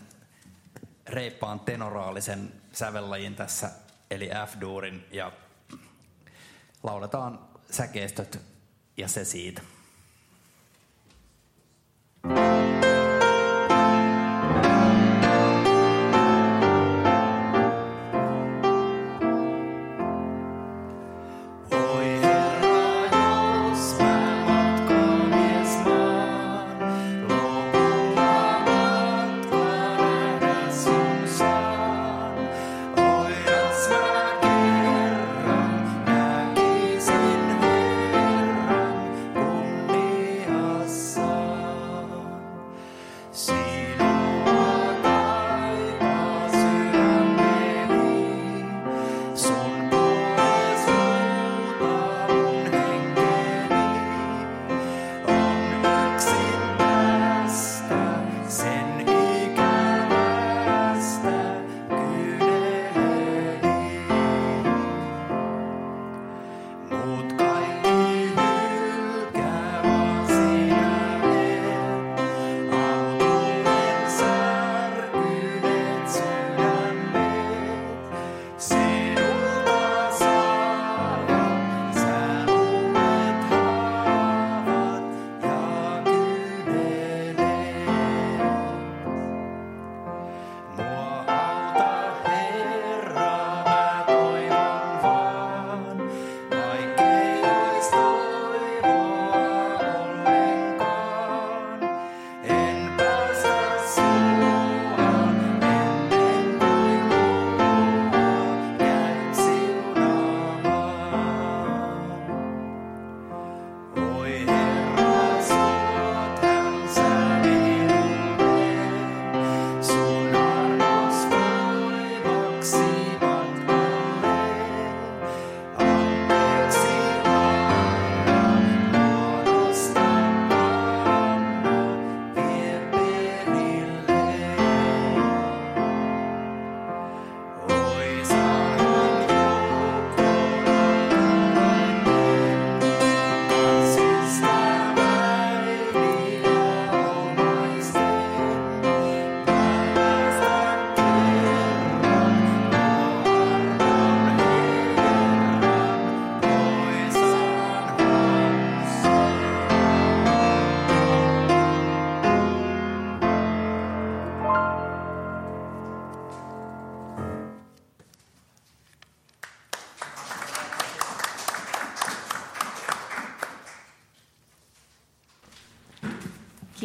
reippaan tenoraalisen sävellajin tässä, eli F-duurin, ja lauletaan säkeistöt ja se siitä. Oi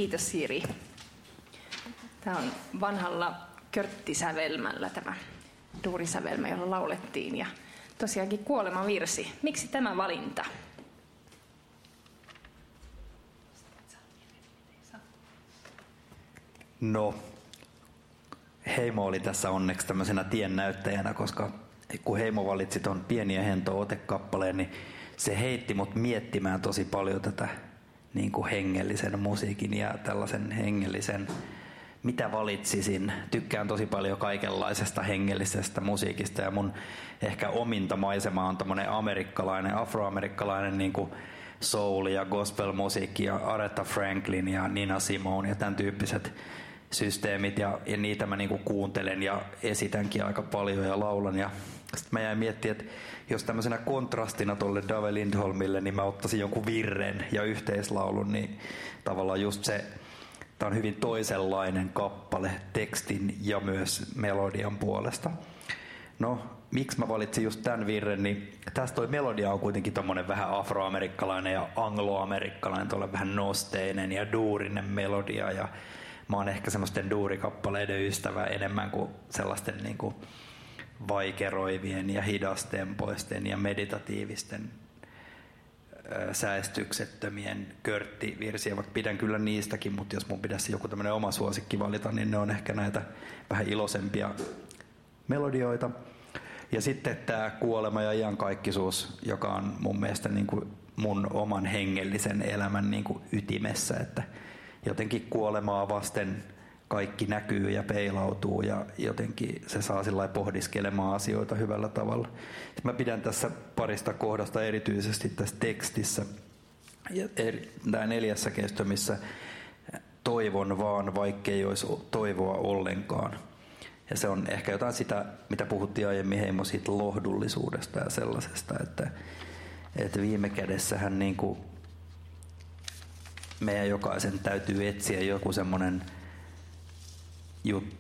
Kiitos Siri. Tämä on vanhalla körttisävelmällä tämä duurisävelmä, jolla laulettiin. Ja tosiaankin kuoleman virsi. Miksi tämä valinta? No, Heimo oli tässä onneksi tämmöisenä tiennäyttäjänä, koska kun Heimo valitsi ton Pieniä hento otekappaleen, niin se heitti mut miettimään tosi paljon tätä niin kuin hengellisen musiikin ja tällaisen hengellisen, mitä valitsisin. Tykkään tosi paljon kaikenlaisesta hengellisestä musiikista ja mun ehkä ominta maisema on tämmöinen amerikkalainen, afroamerikkalainen niin kuin soul ja gospel-musiikki ja Aretha Franklin ja Nina Simone ja tämän tyyppiset systeemit ja, ja niitä mä niinku kuuntelen ja esitänkin aika paljon ja laulan. Ja sitten mä jäin miettimään, että jos tämmöisenä kontrastina tuolle Dave Lindholmille, niin mä ottaisin jonkun virren ja yhteislaulun, niin tavallaan just se, tämä on hyvin toisenlainen kappale tekstin ja myös melodian puolesta. No, miksi mä valitsin just tämän virren, niin tästä toi melodia on kuitenkin tommonen vähän afroamerikkalainen ja angloamerikkalainen, tuolla vähän nosteinen ja duurinen melodia ja mä oon ehkä semmoisten duurikappaleiden ystävä enemmän kuin sellaisten niin kuin vaikeroivien ja hidastempoisten ja meditatiivisten säästyksettömien körttivirsiä, vaikka pidän kyllä niistäkin, mutta jos mun pitäisi joku tämmöinen oma suosikki valita, niin ne on ehkä näitä vähän iloisempia melodioita. Ja sitten tämä kuolema ja iankaikkisuus, joka on mun mielestä niin kuin mun oman hengellisen elämän niin kuin ytimessä, että jotenkin kuolemaa vasten kaikki näkyy ja peilautuu ja jotenkin se saa sillä pohdiskelemaan asioita hyvällä tavalla. Mä pidän tässä parista kohdasta erityisesti tässä tekstissä, tämä neljässä kesto, missä toivon vaan, vaikkei olisi toivoa ollenkaan. Ja se on ehkä jotain sitä, mitä puhuttiin aiemmin Heimo siitä lohdullisuudesta ja sellaisesta, että, että viime kädessähän niin kuin meidän jokaisen täytyy etsiä joku semmoinen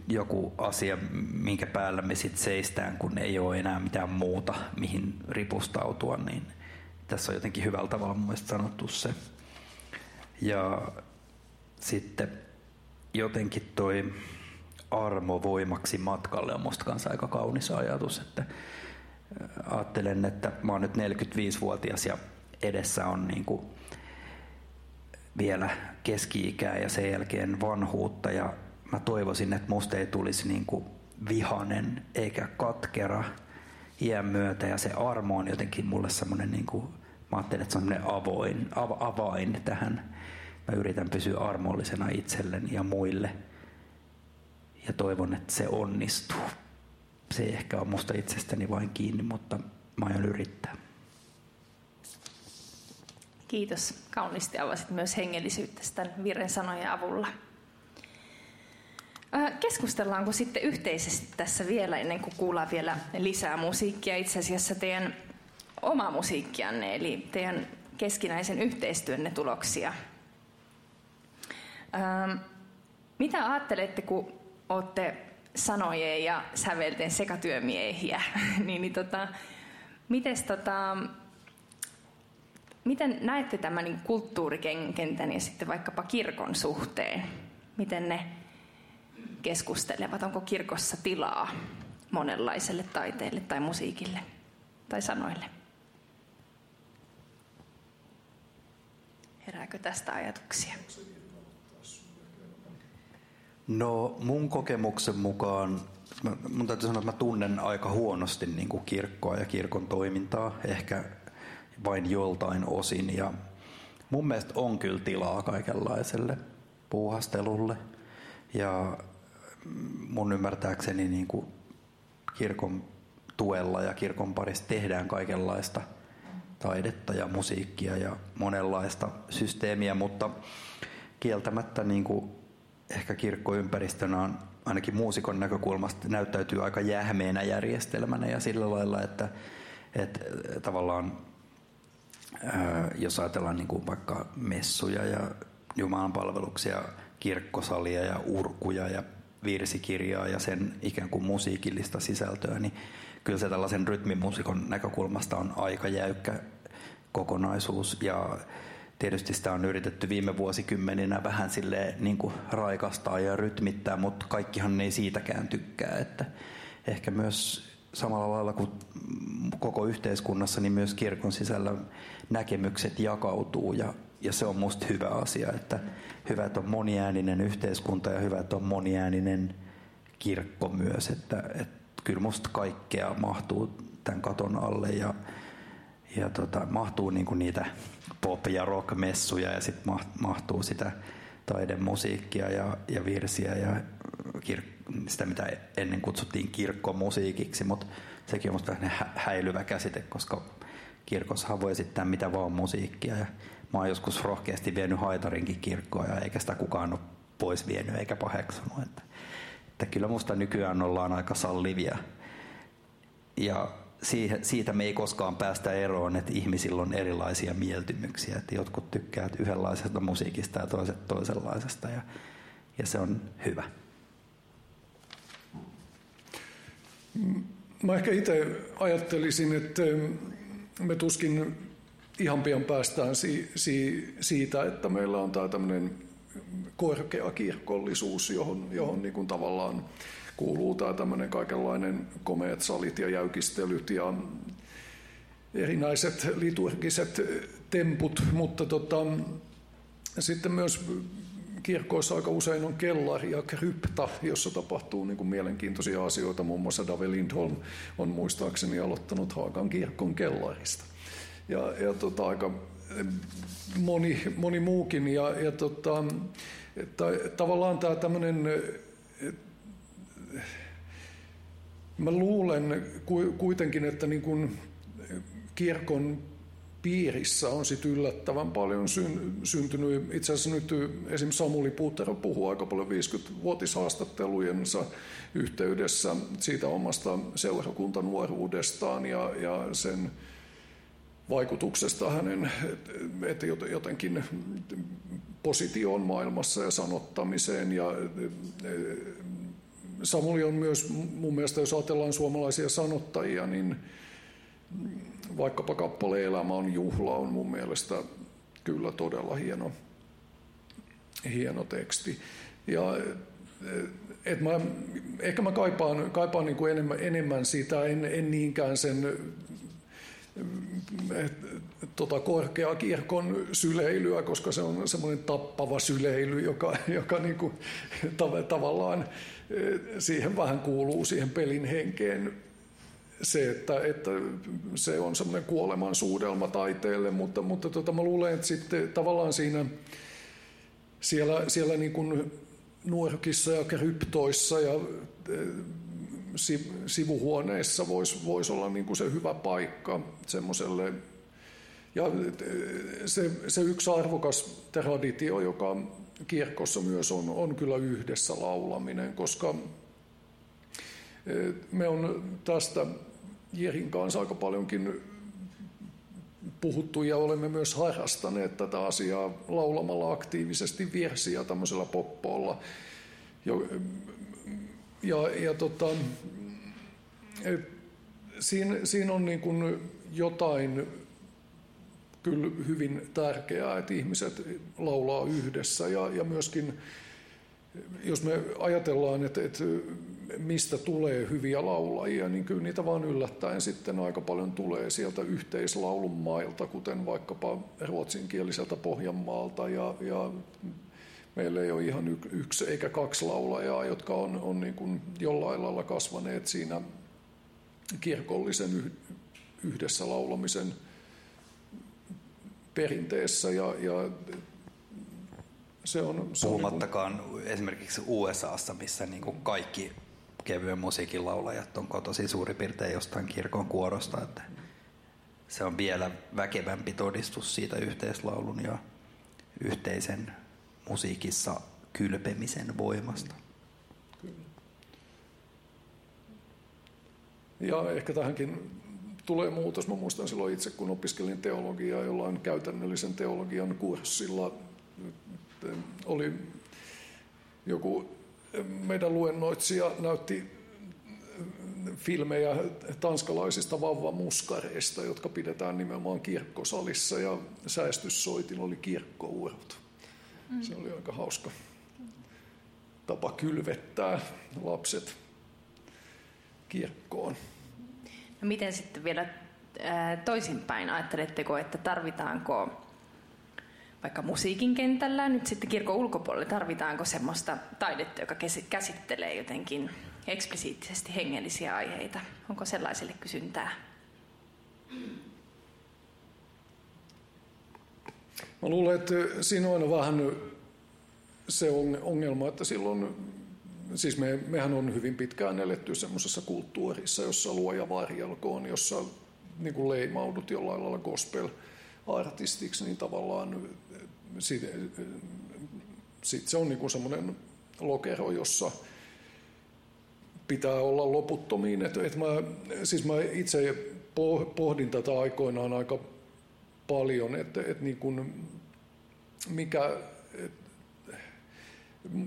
joku asia, minkä päällä me sitten seistään, kun ei ole enää mitään muuta, mihin ripustautua, niin tässä on jotenkin hyvällä tavalla mun mielestä sanottu se. Ja sitten jotenkin toi armo voimaksi matkalle on musta kanssa aika kaunis ajatus, että ajattelen, että mä oon nyt 45-vuotias ja edessä on niin kuin vielä keski-ikää ja sen jälkeen vanhuutta ja mä toivoisin, että musta ei tulisi niin kuin vihanen eikä katkera iän myötä ja se armo on jotenkin mulle semmoinen niin kuin, mä ajattelen, että se on avoin, av, avain tähän. Mä yritän pysyä armollisena itselleni ja muille ja toivon, että se onnistuu. Se ei ehkä ole musta itsestäni vain kiinni, mutta mä aion yrittää. Kiitos. Kauniisti avasit myös hengellisyyttä tämän virren sanojen avulla. Keskustellaanko sitten yhteisesti tässä vielä, ennen kuin kuullaan vielä lisää musiikkia, itse asiassa teidän oma musiikkianne, eli teidän keskinäisen yhteistyönne tuloksia. Mitä ajattelette, kun olette sanojen ja sävelten sekatyömiehiä, niin, niin tota, mites tota, miten näette tämän niin kulttuurikentän ja sitten vaikkapa kirkon suhteen? Miten ne keskustelevat? Onko kirkossa tilaa monenlaiselle taiteelle tai musiikille tai sanoille? Herääkö tästä ajatuksia? No mun kokemuksen mukaan, mun täytyy sanoa, että mä tunnen aika huonosti niin kuin kirkkoa ja kirkon toimintaa, ehkä vain joltain osin. Ja mun mielestä on kyllä tilaa kaikenlaiselle puuhastelulle. Ja mun ymmärtääkseni niin kuin kirkon tuella ja kirkon parissa tehdään kaikenlaista taidetta ja musiikkia ja monenlaista systeemiä, mutta kieltämättä niin kuin ehkä kirkkoympäristönä on ainakin muusikon näkökulmasta näyttäytyy aika jähmeenä järjestelmänä ja sillä lailla, että, että tavallaan ää, jos ajatellaan niin kuin vaikka messuja ja Jumalan palveluksia, kirkkosalia ja urkuja ja virsikirjaa ja sen ikään kuin musiikillista sisältöä, niin kyllä se tällaisen rytmimuusikon näkökulmasta on aika jäykkä kokonaisuus. Ja tietysti sitä on yritetty viime vuosikymmeninä vähän sille niin kuin raikastaa ja rytmittää, mutta kaikkihan ei siitäkään tykkää, että ehkä myös samalla lailla kuin koko yhteiskunnassa, niin myös kirkon sisällä näkemykset jakautuu ja, ja se on musta hyvä asia, että hyvä, että on moniääninen yhteiskunta ja hyvä, että on moniääninen kirkko myös, että, että kyllä musta kaikkea mahtuu tämän katon alle ja, ja tota, mahtuu niinku niitä pop- ja rock-messuja ja sitten mahtuu sitä taidemusiikkia ja, ja virsiä ja kir- sitä, mitä ennen kutsuttiin kirkkomusiikiksi, mutta sekin on musta vähän hä- häilyvä käsite, koska kirkossahan voi esittää mitä vaan musiikkia ja mä oon joskus rohkeasti vienyt haitarinkin kirkkoa ja eikä sitä kukaan ole pois vienyt eikä paheksunut. Että, että kyllä musta nykyään ollaan aika sallivia ja siitä me ei koskaan päästä eroon, että ihmisillä on erilaisia mieltymyksiä. Että jotkut tykkäävät yhdenlaisesta musiikista ja toiset toisenlaisesta ja, ja se on hyvä. mä ehkä itse ajattelisin, että me tuskin ihan pian päästään si, si, siitä, että meillä on tämä tämmöinen korkea kirkollisuus, johon, johon niin kuin tavallaan kuuluu tämä tämmöinen kaikenlainen komeat salit ja jäykistelyt ja erinäiset liturgiset temput, mutta tota, sitten myös kirkkoissa aika usein on kellari ja krypta, jossa tapahtuu niin kuin mielenkiintoisia asioita. Muun muassa Dave Lindholm on muistaakseni aloittanut Haakan kirkon kellarista. Ja, ja tota, aika moni, moni muukin. Ja, ja tota, että, tavallaan tämä tämmöinen, mä luulen kuitenkin, että niin kuin kirkon piirissä on sit yllättävän paljon syn, syntynyt. Itse asiassa nyt esimerkiksi Samuli Puttero puhuu aika paljon 50-vuotishaastattelujensa yhteydessä siitä omasta seurakuntanuoruudestaan ja, ja sen vaikutuksesta hänen, että jotenkin positioon maailmassa ja sanottamiseen. Ja Samuli on myös mun mielestä, jos ajatellaan suomalaisia sanottajia, niin vaikkapa kappale Elämä on juhla on mun mielestä kyllä todella hieno, hieno teksti. Ja et mä, ehkä mä kaipaan, kaipaan niin kuin enemmän, enemmän sitä, en, en niinkään sen tota korkeakirkon syleilyä, koska se on semmoinen tappava syleily, joka, joka niin kuin, tav- tavallaan siihen vähän kuuluu siihen pelin henkeen. Se, että, että se on semmoinen kuoleman suudelma taiteelle, mutta, mutta tota, mä luulen, että sitten tavallaan siinä siellä, siellä niin kuin nuorkissa ja kryptoissa ja sivuhuoneissa voisi vois olla niin kuin se hyvä paikka semmoiselle. Ja se, se yksi arvokas traditio, joka kirkossa myös on, on kyllä yhdessä laulaminen, koska me on tästä Jerin kanssa aika paljonkin puhuttu ja olemme myös harrastaneet tätä asiaa laulamalla aktiivisesti virsiä tämmöisellä poppolla. Ja, ja tota, siinä, siinä on niin kuin jotain kyllä hyvin tärkeää, että ihmiset laulaa yhdessä ja, ja myöskin jos me ajatellaan, että, että mistä tulee hyviä laulajia, niin kyllä niitä vaan yllättäen sitten aika paljon tulee sieltä yhteislaulun mailta, kuten vaikkapa ruotsinkieliseltä Pohjanmaalta ja, ja meillä ei ole ihan yksi eikä kaksi laulajaa, jotka on, on niin kuin jollain lailla kasvaneet siinä kirkollisen yhdessä laulamisen perinteessä ja, ja se on, se Puhumattakaan on niin esimerkiksi USAssa, missä niin kuin kaikki kevyen musiikin laulajat on kotosi suurin piirtein jostain kirkon kuorosta. Että se on vielä väkevämpi todistus siitä yhteislaulun ja yhteisen musiikissa kylpemisen voimasta. Ja ehkä tähänkin tulee muutos. Mä muistan silloin itse, kun opiskelin teologiaa jollain käytännöllisen teologian kurssilla. Oli joku meidän luennoitsija näytti filmejä tanskalaisista vauvamuskareista, jotka pidetään nimenomaan kirkkosalissa ja säästyssoitin oli kirkkourot. Se oli aika hauska tapa kylvettää lapset kirkkoon. No miten sitten vielä toisinpäin, ajatteletteko, että tarvitaanko vaikka musiikin kentällä, nyt sitten kirkon ulkopuolella, tarvitaanko semmoista taidetta, joka käsittelee jotenkin eksplisiittisesti hengellisiä aiheita? Onko sellaiselle kysyntää? Mä luulen, että siinä on aina vähän se ongelma, että silloin, siis me, mehän on hyvin pitkään eletty semmoisessa kulttuurissa, jossa luoja varjelkoon, jossa niin kuin leimaudut jollain lailla gospel-artistiksi, niin tavallaan sitten sit se on niin semmoinen lokero, jossa pitää olla loputtomiin. Et, et mä, siis mä itse pohdin tätä aikoinaan aika paljon, että et niin kuin mikä, et,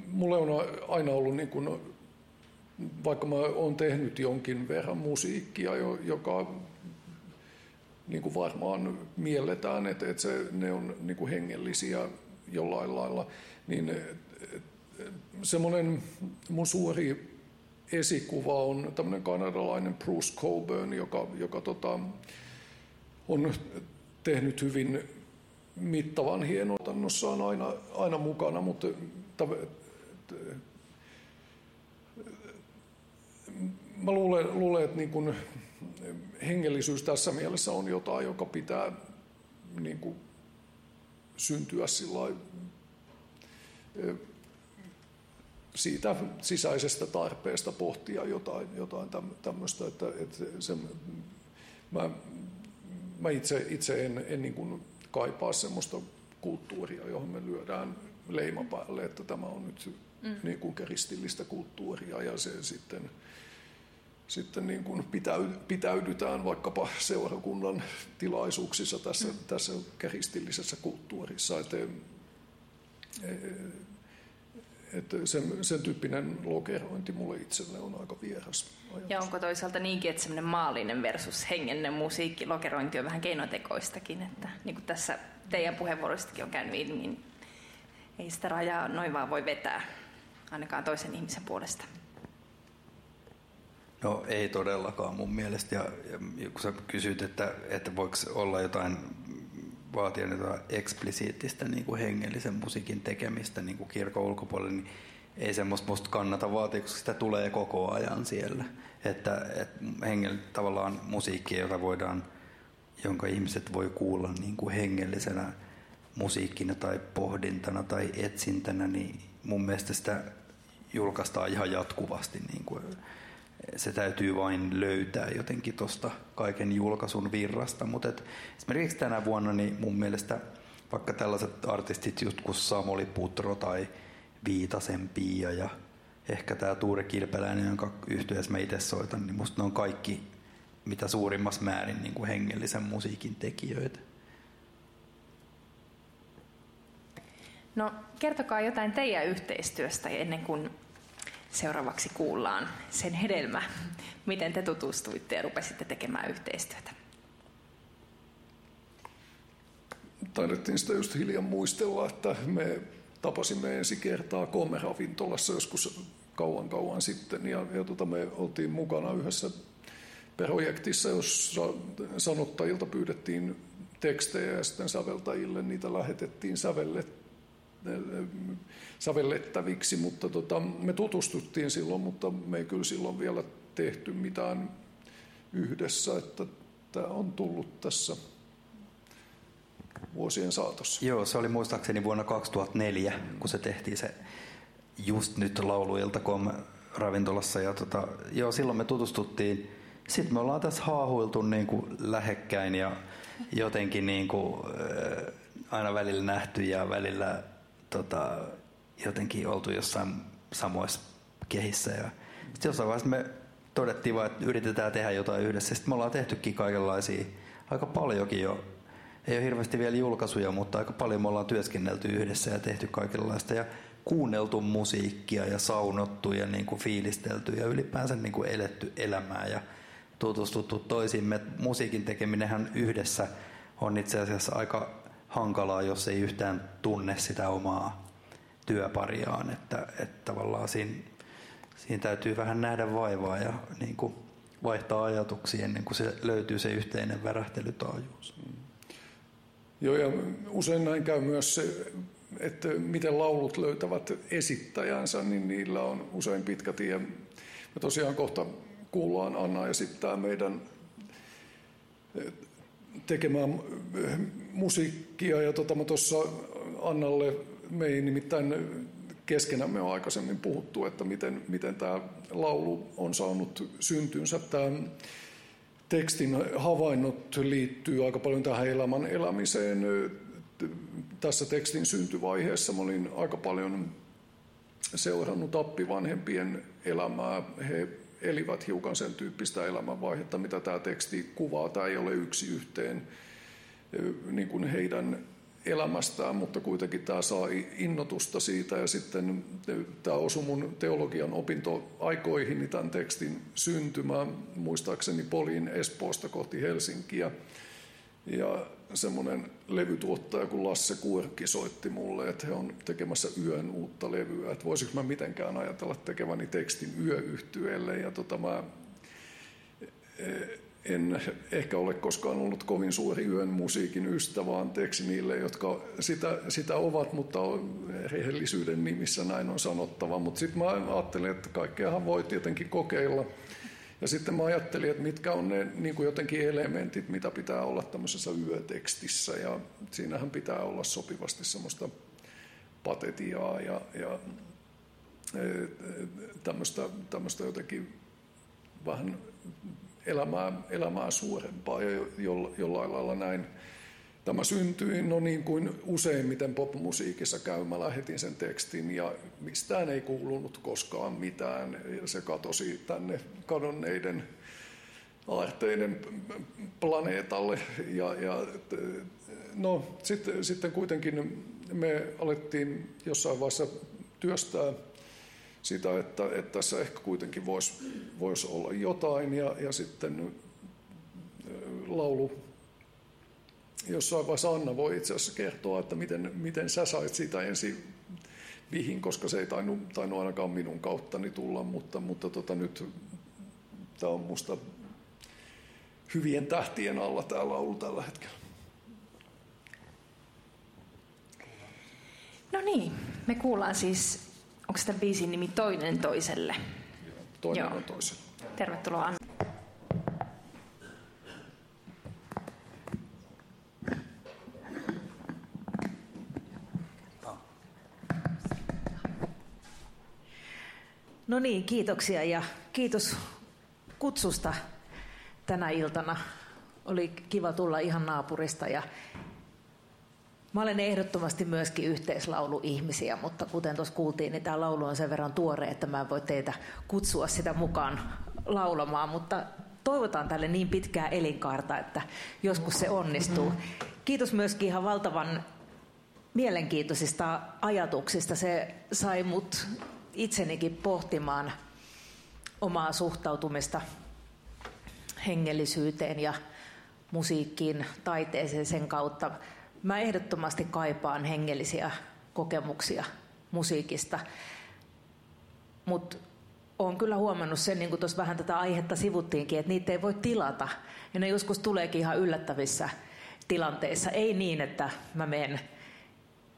mulle on aina ollut niin kuin vaikka mä oon tehnyt jonkin verran musiikkia, jo- joka niin kuin varmaan mielletään, että, että se, ne on niin kuin hengellisiä jollain lailla, niin semmoinen mun suuri esikuva on tämmöinen kanadalainen Bruce Coburn, joka, joka tota, on tehnyt hyvin mittavan hienotannossaan aina, aina mukana, mutta mä luulen, luulen että niin kun hengellisyys tässä mielessä on jotain, joka pitää niin kuin syntyä sillä siitä sisäisestä tarpeesta pohtia jotain, jotain täm- tämmöistä, että, että se, mä, mä itse, itse en, en niin kuin kaipaa semmoista kulttuuria, johon me lyödään leima päälle, että tämä on nyt mm. niin kuin kristillistä kulttuuria ja se sitten, sitten niin kuin pitäy, pitäydytään vaikkapa seurakunnan tilaisuuksissa tässä, mm. tässä kristillisessä kulttuurissa. Että, että sen, sen tyyppinen lokerointi mulle itselle on aika vieras ajatus. Ja onko toisaalta niinkin, että semmoinen maallinen versus hengellinen musiikki, lokerointi on vähän keinotekoistakin, että niin kuin tässä teidän puheenvuoroistakin on käynyt ilmi, niin ei sitä rajaa noin vaan voi vetää, ainakaan toisen ihmisen puolesta. No ei todellakaan mun mielestä. Ja, ja kun sä kysyt, että, että voiko olla jotain, vaatia jotain eksplisiittistä niin kuin hengellisen musiikin tekemistä niin kuin kirkon ulkopuolella, niin ei semmoista musta kannata vaatia, koska sitä tulee koko ajan siellä. Että, että hengel, tavallaan musiikki, jota voidaan, jonka ihmiset voi kuulla niin kuin hengellisenä musiikkina tai pohdintana tai etsintänä, niin mun mielestä sitä julkaistaan ihan jatkuvasti. Niin kuin, se täytyy vain löytää jotenkin tuosta kaiken julkaisun virrasta. Mutta esimerkiksi tänä vuonna niin mun mielestä vaikka tällaiset artistit just kuin Putro tai Viitasen Pia ja ehkä tämä Tuure Kilpeläinen, jonka yhtyessä mä itse soitan, niin musta ne on kaikki mitä suurimmassa määrin niin kuin hengellisen musiikin tekijöitä. No kertokaa jotain teidän yhteistyöstä ennen kuin seuraavaksi kuullaan sen hedelmä. Miten te tutustuitte ja rupesitte tekemään yhteistyötä? Taidettiin sitä just hiljan muistella, että me tapasimme ensi kertaa Komme-ravintolassa joskus kauan kauan sitten ja, ja tota, me oltiin mukana yhdessä projektissa, jossa sanottajilta pyydettiin tekstejä ja sitten säveltäjille niitä lähetettiin sävellet, sävellettäviksi, mutta tota, me tutustuttiin silloin, mutta me ei kyllä silloin vielä tehty mitään yhdessä, että tämä on tullut tässä vuosien saatossa. Joo, se oli muistaakseni vuonna 2004, kun se tehtiin se just nyt lauluilta.com ravintolassa. Ja tota, joo, silloin me tutustuttiin. Sitten me ollaan tässä haahuiltu niin kuin lähekkäin ja jotenkin niin kuin, äh, aina välillä nähty ja välillä tota, jotenkin oltu jossain samoissa kehissä. Ja sitten jossain vaiheessa me todettiin vaan, että yritetään tehdä jotain yhdessä. Sitten me ollaan tehtykin kaikenlaisia, aika paljonkin jo ei ole hirveästi vielä julkaisuja, mutta aika paljon me ollaan työskennelty yhdessä ja tehty kaikenlaista ja kuunneltu musiikkia ja saunottu ja niin kuin fiilistelty ja ylipäänsä niin kuin eletty elämää ja tutustuttu toisiimme. Musiikin tekeminenhän yhdessä on itse asiassa aika hankalaa, jos ei yhtään tunne sitä omaa työpariaan, että, että tavallaan siinä, siinä täytyy vähän nähdä vaivaa ja niin kuin vaihtaa ajatuksia ennen kuin se löytyy se yhteinen värähtelytaajuus. Joo, ja usein näin käy myös se, että miten laulut löytävät esittäjänsä, niin niillä on usein pitkä tie. Me tosiaan kohta kuullaan Anna esittää meidän tekemään musiikkia, ja tota, mä tuossa Annalle, me ei nimittäin keskenämme on aikaisemmin puhuttu, että miten, miten tämä laulu on saanut syntynsä. Tämä tekstin havainnot liittyy aika paljon tähän elämän elämiseen. Tässä tekstin syntyvaiheessa mä olin aika paljon seurannut appivanhempien elämää. He elivät hiukan sen tyyppistä elämänvaihetta, mitä tämä teksti kuvaa. Tämä ei ole yksi yhteen niin kuin heidän elämästään, mutta kuitenkin tämä saa innotusta siitä ja sitten tämä osui mun teologian opintoaikoihin, niin tämän tekstin syntymään muistaakseni Poliin Espoosta kohti Helsinkiä. Ja semmoinen levytuottaja kuin Lasse Kuorkki soitti mulle, että he on tekemässä yön uutta levyä, että voisiko mä mitenkään ajatella tekeväni tekstin yöyhtyeelle. Ja tota mä en ehkä ole koskaan ollut kovin suuri yön musiikin ystävä, anteeksi niille, jotka sitä, sitä ovat, mutta rehellisyyden nimissä näin on sanottava. Mutta sitten mä ajattelin, että kaikkeahan voi tietenkin kokeilla. Ja sitten mä ajattelin, että mitkä on ne niin kuin jotenkin elementit, mitä pitää olla tämmöisessä yötekstissä. Ja siinähän pitää olla sopivasti semmoista patetiaa ja, ja tämmöistä, tämmöistä jotenkin vähän elämää, elämää suurempaa ja jo, jollain lailla näin tämä syntyi, no niin kuin useimmiten popmusiikissa käy, mä lähetin sen tekstin ja mistään ei kuulunut koskaan mitään. Ja se katosi tänne kadonneiden aarteiden planeetalle. Ja, ja no, sitten, sitten kuitenkin me alettiin jossain vaiheessa työstää sitä, että, että tässä ehkä kuitenkin voisi vois olla jotain ja, ja sitten laulu jossain vaiheessa Anna voi itse asiassa kertoa, että miten, miten sä sait siitä ensin vihin, koska se ei tainnut, tainnut ainakaan minun kauttani tulla, mutta, mutta tota, nyt tämä on musta hyvien tähtien alla tämä laulu tällä hetkellä. No niin, me kuullaan siis, onko tämä biisin nimi Toinen toiselle? Toinen Joo. on toisen. Tervetuloa Anna. No niin, kiitoksia ja kiitos kutsusta tänä iltana. Oli kiva tulla ihan naapurista ja mä olen ehdottomasti myöskin yhteislauluihmisiä, mutta kuten tuossa kuultiin, niin tämä laulu on sen verran tuore, että mä en voi teitä kutsua sitä mukaan laulamaan, mutta toivotaan tälle niin pitkää elinkaarta, että joskus se onnistuu. Kiitos myöskin ihan valtavan mielenkiintoisista ajatuksista. Se sai mut itsenikin pohtimaan omaa suhtautumista hengellisyyteen ja musiikkiin, taiteeseen sen kautta. Mä ehdottomasti kaipaan hengellisiä kokemuksia musiikista, mutta olen kyllä huomannut sen, niin kuin tuossa vähän tätä aihetta sivuttiinkin, että niitä ei voi tilata. Ja ne joskus tuleekin ihan yllättävissä tilanteissa. Ei niin, että mä menen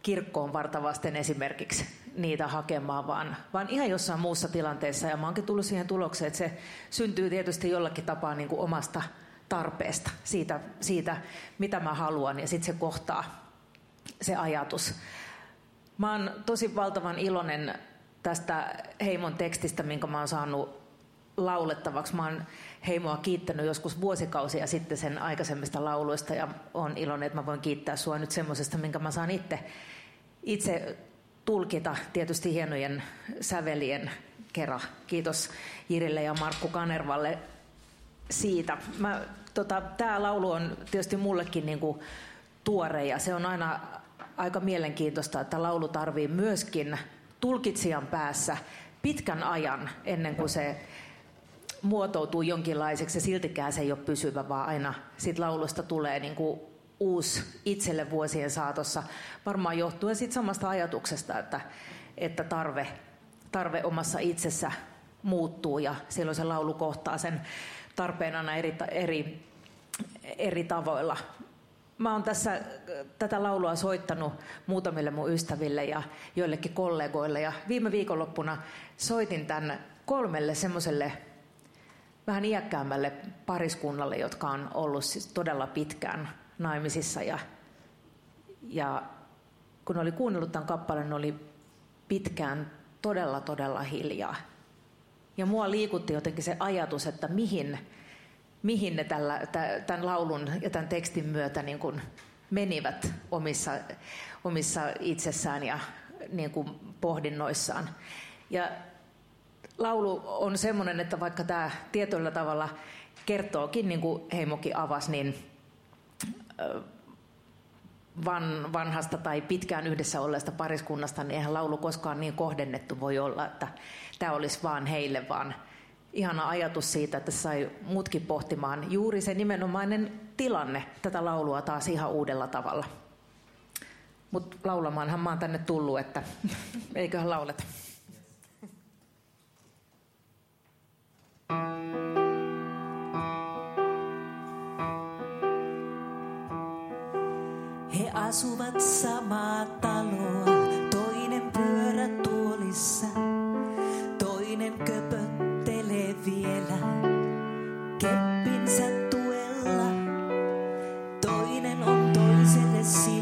kirkkoon vartavasten esimerkiksi niitä hakemaan, vaan, vaan ihan jossain muussa tilanteessa. Ja mä oonkin tullut siihen tulokseen, että se syntyy tietysti jollakin tapaa niin kuin omasta tarpeesta, siitä, siitä mitä mä haluan, ja sitten se kohtaa se ajatus. Mä oon tosi valtavan iloinen tästä Heimon tekstistä, minkä mä oon saanut laulettavaksi. Mä oon Heimoa kiittänyt joskus vuosikausia sitten sen aikaisemmista lauluista ja on iloinen, että mä voin kiittää sua nyt semmoisesta, minkä mä saan itse, itse tulkita tietysti hienojen sävelien kerran. Kiitos Jirille ja Markku Kanervalle siitä. Mä, tota, Tämä laulu on tietysti mullekin niinku tuore ja se on aina aika mielenkiintoista, että laulu tarvii myöskin tulkitsijan päässä pitkän ajan ennen kuin se muotoutuu jonkinlaiseksi ja siltikään se ei ole pysyvä, vaan aina siitä laulusta tulee niin kuin uusi itselle vuosien saatossa. Varmaan johtuen siitä samasta ajatuksesta, että, että tarve, tarve omassa itsessä muuttuu ja silloin se laulu kohtaa sen tarpeen aina eri, eri, eri tavoilla. Mä oon tässä äh, tätä laulua soittanut muutamille mun ystäville ja joillekin kollegoille. Ja viime viikonloppuna soitin tämän kolmelle semmoiselle vähän iäkkäämmälle pariskunnalle, jotka on ollut siis todella pitkään naimisissa. Ja, ja kun oli kuunnellut tämän kappaleen, oli pitkään todella, todella hiljaa. Ja mua liikutti jotenkin se ajatus, että mihin, mihin ne tällä, tämän laulun ja tämän tekstin myötä niin kuin menivät omissa, omissa itsessään ja niin kuin pohdinnoissaan. Ja laulu on semmoinen, että vaikka tämä tietyllä tavalla kertookin, niin kuin Heimokin avasi, niin van, vanhasta tai pitkään yhdessä olleesta pariskunnasta, niin eihän laulu koskaan niin kohdennettu voi olla, että tämä olisi vaan heille, vaan ihana ajatus siitä, että sai muutkin pohtimaan juuri se nimenomainen tilanne tätä laulua taas ihan uudella tavalla. Mutta laulamaanhan mä oon tänne tullut, että eiköhän lauleta. He asuvat samaa taloa, toinen pyörätuolissa, toinen köpöttelee vielä. Keppinsä tuella. Toinen on toiselle silmät,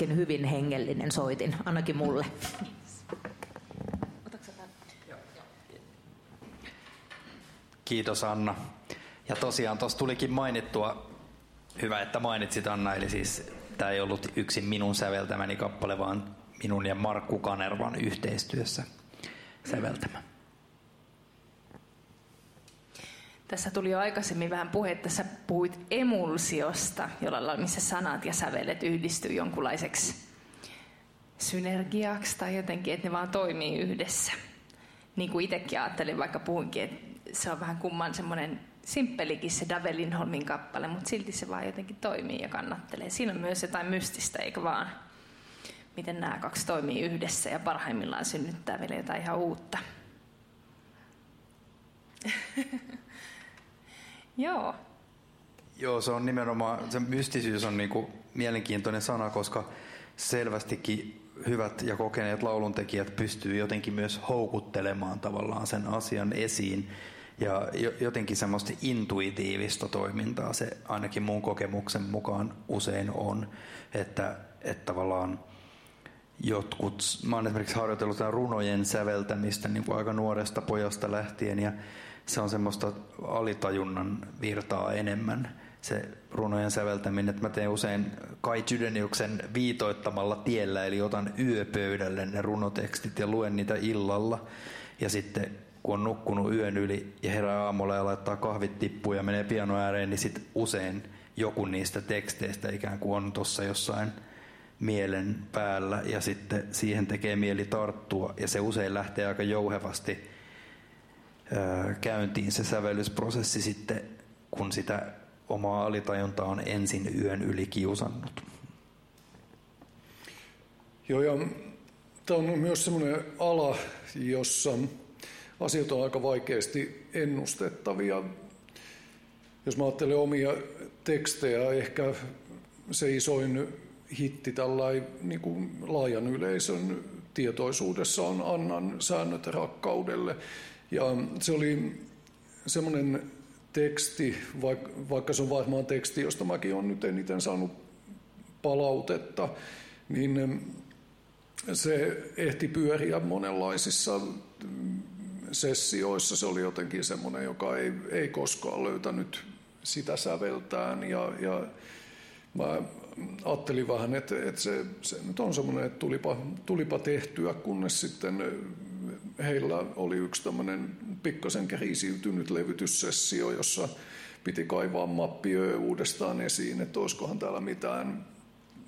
myöskin hyvin hengellinen soitin, ainakin mulle. Kiitos Anna. Ja tosiaan tuossa tulikin mainittua, hyvä että mainitsit Anna, eli siis tämä ei ollut yksin minun säveltämäni kappale, vaan minun ja Markku Kanervan yhteistyössä säveltämä. Tässä tuli jo aikaisemmin vähän puhetta, sä puhuit emulsiosta, jolla missä sanat ja sävelet yhdistyy jonkunlaiseksi synergiaksi tai jotenkin, että ne vaan toimii yhdessä. Niin kuin itsekin ajattelin, vaikka puhuinkin, että se on vähän kumman semmoinen simppelikin se Dave Lindholmin kappale, mutta silti se vaan jotenkin toimii ja kannattelee. Siinä on myös jotain mystistä, eikä vaan? Miten nämä kaksi toimii yhdessä ja parhaimmillaan synnyttää vielä jotain ihan uutta. Joo. Joo, se on nimenomaan, se mystisyys on niinku mielenkiintoinen sana, koska selvästikin hyvät ja kokeneet lauluntekijät pystyy jotenkin myös houkuttelemaan tavallaan sen asian esiin. Ja jo- jotenkin semmoista intuitiivista toimintaa se ainakin mun kokemuksen mukaan usein on, että, että tavallaan jotkut, mä oon esimerkiksi harjoitellut runojen säveltämistä niin kuin aika nuoresta pojasta lähtien ja se on semmoista alitajunnan virtaa enemmän se runojen säveltäminen, että mä teen usein Kai Chydeniuksen viitoittamalla tiellä, eli otan yöpöydälle ne runotekstit ja luen niitä illalla. Ja sitten kun on nukkunut yön yli ja herää aamulla ja laittaa kahvit tippuun ja menee piano ääreen, niin sitten usein joku niistä teksteistä ikään kuin on tuossa jossain mielen päällä. Ja sitten siihen tekee mieli tarttua. Ja se usein lähtee aika jouhevasti käyntiin se sävellysprosessi sitten, kun sitä omaa alitajuntaa on ensin yön yli kiusannut. Joo, ja tämä on myös semmoinen ala, jossa asiat on aika vaikeasti ennustettavia. Jos mä ajattelen omia tekstejä, ehkä se isoin hitti tällainen niin kuin laajan yleisön tietoisuudessa on Annan säännöt rakkaudelle. Ja se oli semmoinen teksti, vaikka, se on varmaan teksti, josta mäkin olen nyt eniten saanut palautetta, niin se ehti pyöriä monenlaisissa sessioissa. Se oli jotenkin semmoinen, joka ei, ei koskaan löytänyt sitä säveltään. Ja, ja mä ajattelin vähän, että, että se, se nyt on semmoinen, että tulipa, tulipa tehtyä, kunnes sitten heillä oli yksi tämmöinen pikkasen kriisiytynyt levytyssessio, jossa piti kaivaa mappiö uudestaan esiin, että olisikohan täällä mitään,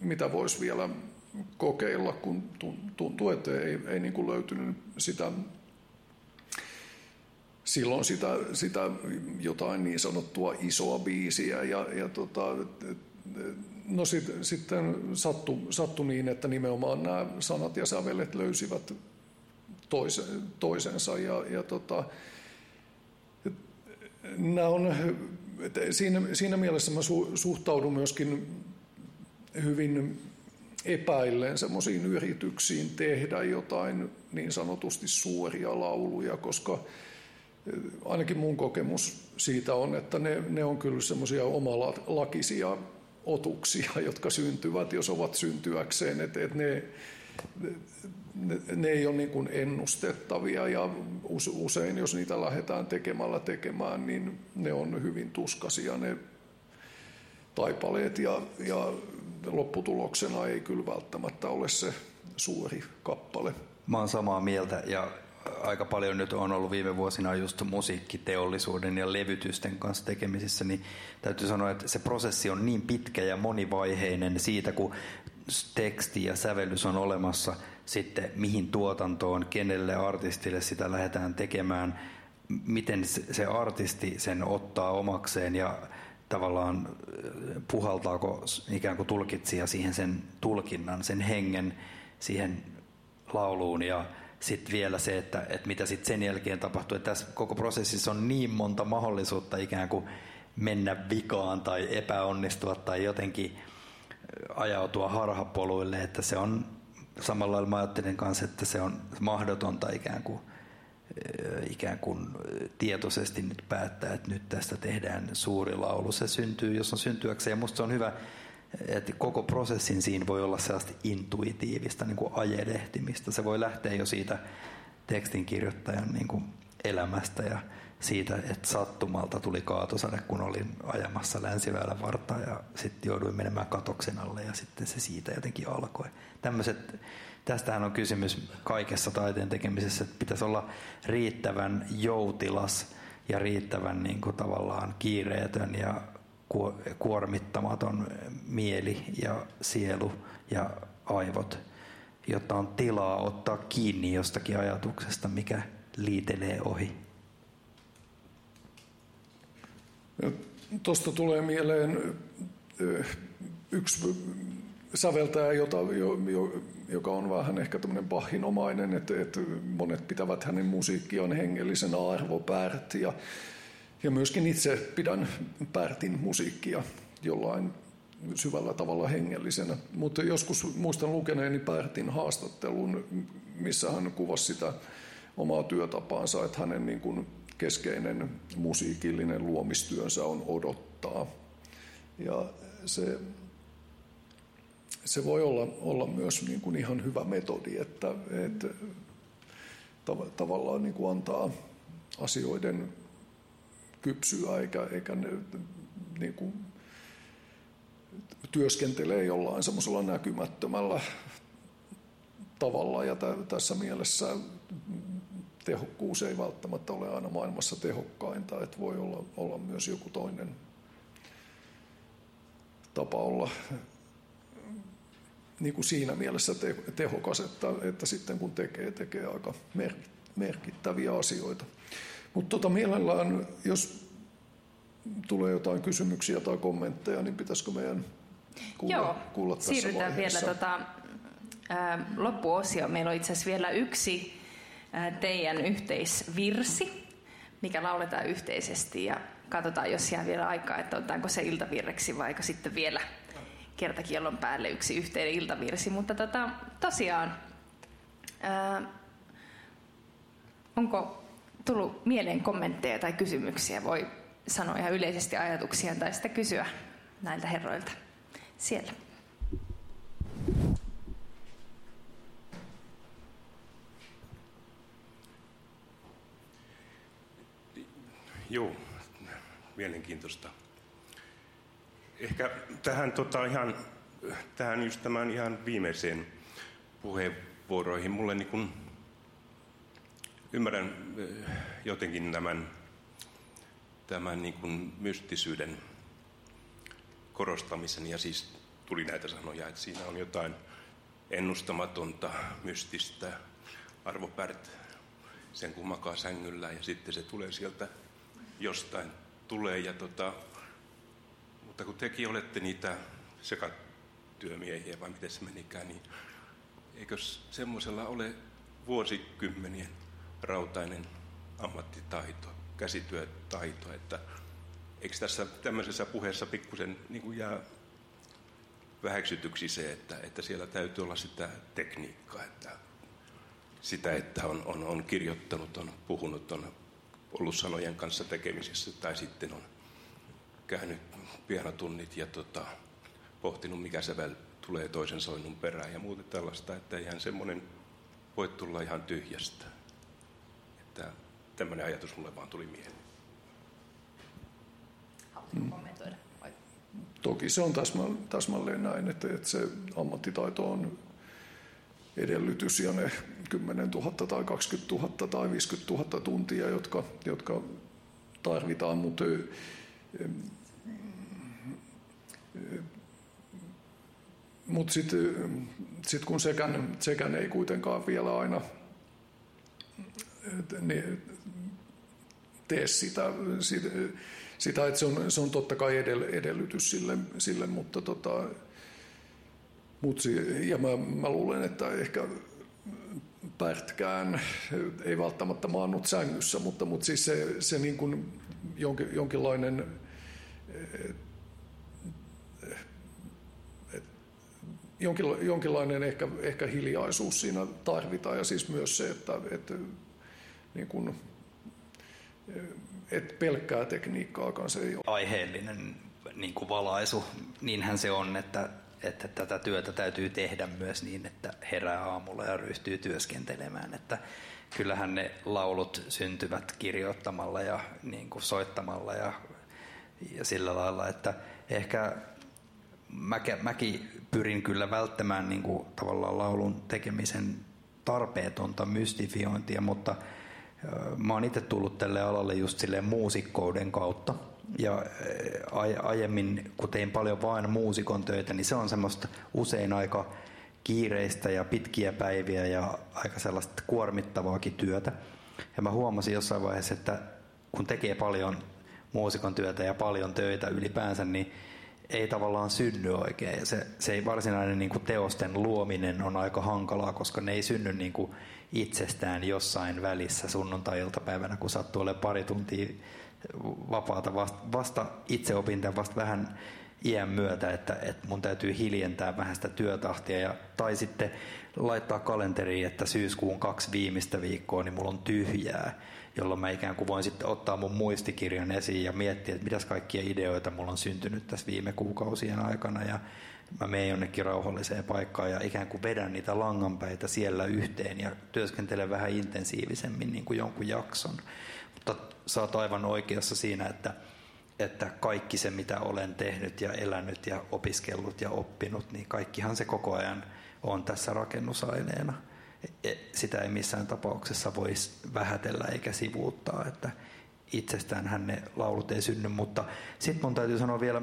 mitä voisi vielä kokeilla, kun tuntuu, että ei, ei niin kuin löytynyt sitä silloin sitä, sitä jotain niin sanottua isoa biisiä. Ja, ja tota, no sit, sitten sattui, sattui niin, että nimenomaan nämä sanat ja sävelet löysivät toise, toisensa ja, ja tota, on, siinä, siinä mielessä mä su, suhtaudun myöskin hyvin epäilleen semmoisiin yrityksiin tehdä jotain niin sanotusti suoria lauluja, koska ainakin mun kokemus siitä on, että ne, ne on kyllä semmoisia omalakisia otuksia, jotka syntyvät, jos ovat syntyäkseen, että, että ne, ne, ne ei ole niin kuin ennustettavia ja usein, jos niitä lähdetään tekemällä tekemään, niin ne on hyvin tuskasia ne taipaleet ja, ja lopputuloksena ei kyllä välttämättä ole se suuri kappale. Mä oon samaa mieltä ja aika paljon nyt on ollut viime vuosina just musiikkiteollisuuden ja levytysten kanssa tekemisissä, niin täytyy sanoa, että se prosessi on niin pitkä ja monivaiheinen siitä, kun teksti ja sävellys on olemassa, sitten mihin tuotantoon, kenelle artistille sitä lähdetään tekemään, miten se artisti sen ottaa omakseen ja tavallaan puhaltaako ikään kuin tulkitsija siihen sen tulkinnan, sen hengen siihen lauluun ja sitten vielä se, että, että mitä sitten sen jälkeen tapahtuu. Että tässä koko prosessissa on niin monta mahdollisuutta ikään kuin mennä vikaan tai epäonnistua tai jotenkin ajautua harhapoluille, että se on samalla lailla mä ajattelen kanssa, että se on mahdotonta ikään kuin, ikään kuin tietoisesti nyt päättää, että nyt tästä tehdään suuri laulu. Se syntyy, jos on syntyäkseen. Ja musta se on hyvä, että koko prosessin siinä voi olla sellaista intuitiivista niin kuin ajelehtimistä. Se voi lähteä jo siitä tekstin kirjoittajan niin kuin elämästä ja siitä, että sattumalta tuli kaatosade, kun olin ajamassa länsiväylän vartaa ja sitten jouduin menemään katoksen alle ja sitten se siitä jotenkin alkoi. Tämmöiset, tästähän on kysymys kaikessa taiteen tekemisessä, että pitäisi olla riittävän joutilas ja riittävän niin kuin tavallaan kiireetön ja kuormittamaton mieli ja sielu ja aivot, jotta on tilaa ottaa kiinni jostakin ajatuksesta, mikä liitelee ohi. Tuosta tulee mieleen yksi säveltäjä, jota, jo, jo, joka on vähän ehkä tämmöinen pahinomainen, että, että monet pitävät hänen musiikkiaan hengellisenä arvopärt. Ja, ja myöskin itse pidän Pärtin musiikkia jollain syvällä tavalla hengellisenä. Mutta joskus muistan lukeneeni Pärtin haastattelun, missä hän kuvasi sitä omaa työtapaansa, että hänen niin kuin keskeinen musiikillinen luomistyönsä on odottaa. Ja se, se voi olla, olla myös niin kuin ihan hyvä metodi, että, että tav- tavallaan niin kuin antaa asioiden kypsyä eikä, eikä ne, niin kuin työskentelee jollain semmoisella näkymättömällä tavalla ja tä- tässä mielessä tehokkuus ei välttämättä ole aina maailmassa tehokkainta, että voi olla, olla myös joku toinen tapa olla niin kuin siinä mielessä te, tehokas, että, että sitten kun tekee, tekee aika mer, merkittäviä asioita. Mutta tota, mielellään, jos tulee jotain kysymyksiä tai kommentteja, niin pitäisikö meidän kuulla, Joo, kuulla tässä siirrytään vielä vaiheessa? tota, ää, loppuosio. Meillä on itse asiassa vielä yksi teidän yhteisvirsi, mikä lauletaan yhteisesti ja katsotaan, jos jää vielä aikaa, että otetaanko se iltavirreksi vai sitten vielä kertakiellon päälle yksi yhteinen iltavirsi. Mutta tota, tosiaan, ää, onko tullut mieleen kommentteja tai kysymyksiä? Voi sanoa ihan yleisesti ajatuksia tai sitten kysyä näiltä herroilta siellä. Joo, mielenkiintoista. Ehkä tähän, tota, ihan, tähän just tämän ihan viimeiseen puheenvuoroihin. Mulle niin kun, ymmärrän eh, jotenkin tämän, tämän niin kun mystisyyden korostamisen ja siis tuli näitä sanoja, että siinä on jotain ennustamatonta, mystistä. Arvo Pärt, sen kun makaa sängyllä ja sitten se tulee sieltä jostain tulee. Ja tota, mutta kun tekin olette niitä sekatyömiehiä, vai miten se menikään, niin eikö semmoisella ole vuosikymmenien rautainen ammattitaito, käsityötaito, että eikö tässä tämmöisessä puheessa pikkusen niin kuin jää väheksytyksi se, että, että siellä täytyy olla sitä tekniikkaa, että sitä, että on, on, on kirjoittanut, on puhunut, on ollut sanojen kanssa tekemisissä tai sitten on käynyt pianotunnit ja tota, pohtinut, mikä sävel tulee toisen soinnun perään ja muuta tällaista, että eihän semmoinen voi tulla ihan tyhjästä. Että tämmöinen ajatus mulle vaan tuli mieleen. Haluatko kommentoida? Vai? Toki se on täsmä, täsmälleen näin, että, että se ammattitaito on edellytys ja ne 10 000 tai 20 000 tai 50 000 tuntia, jotka, jotka tarvitaan, mutta mutta sitten sit kun sekään, sekään ei kuitenkaan vielä aina niin, tee sitä, sitä, sitä että se on, se on totta kai edell, edellytys sille, sille mutta tota, mut, ja mä, mä luulen, että ehkä Pärtkään ei välttämättä maannut sängyssä, mutta, mutta siis se, se niin kuin jonkin, jonkinlainen eh, jonkin, jonkinlainen ehkä, ehkä hiljaisuus siinä tarvitaan ja siis myös se, että, että niin kuin, eh, et pelkkää tekniikkaakaan se ei ole. aiheellinen niin kuin valaisu. Niinhän se on, että, että tätä työtä täytyy tehdä myös niin, että herää aamulla ja ryhtyy työskentelemään. Että kyllähän ne laulut syntyvät kirjoittamalla ja niin kuin soittamalla ja, ja sillä lailla, että ehkä mäkin, mäkin pyrin kyllä välttämään niin kuin tavallaan laulun tekemisen tarpeetonta mystifiointia, mutta mä oon itse tullut tälle alalle just silleen muusikkouden kautta. Ja ai- aiemmin, kun tein paljon vain muusikon töitä, niin se on semmoista usein aika kiireistä ja pitkiä päiviä ja aika sellaista kuormittavaakin työtä. Ja mä huomasin jossain vaiheessa, että kun tekee paljon muusikon työtä ja paljon töitä ylipäänsä, niin ei tavallaan synny oikein. Se, se ei varsinainen niin kuin teosten luominen on aika hankalaa, koska ne ei synny niin kuin itsestään jossain välissä sunnuntai-iltapäivänä, kun sattuu olemaan pari tuntia vapaata vasta, vasta itse opin vasta vähän iän myötä, että, että mun täytyy hiljentää vähän sitä työtahtia ja, tai sitten laittaa kalenteriin, että syyskuun kaksi viimeistä viikkoa, niin mulla on tyhjää, jolloin mä ikään kuin voin sitten ottaa mun muistikirjan esiin ja miettiä, että mitäs kaikkia ideoita mulla on syntynyt tässä viime kuukausien aikana ja mä menen jonnekin rauhalliseen paikkaan ja ikään kuin vedän niitä langanpäitä siellä yhteen ja työskentelen vähän intensiivisemmin niin kuin jonkun jakson. Mutta sä oot aivan oikeassa siinä, että, että kaikki se, mitä olen tehnyt ja elänyt ja opiskellut ja oppinut, niin kaikkihan se koko ajan on tässä rakennusaineena. E- Sitä ei missään tapauksessa voisi vähätellä eikä sivuuttaa, että itsestäänhän ne laulut ei synny, mutta sitten mun täytyy sanoa vielä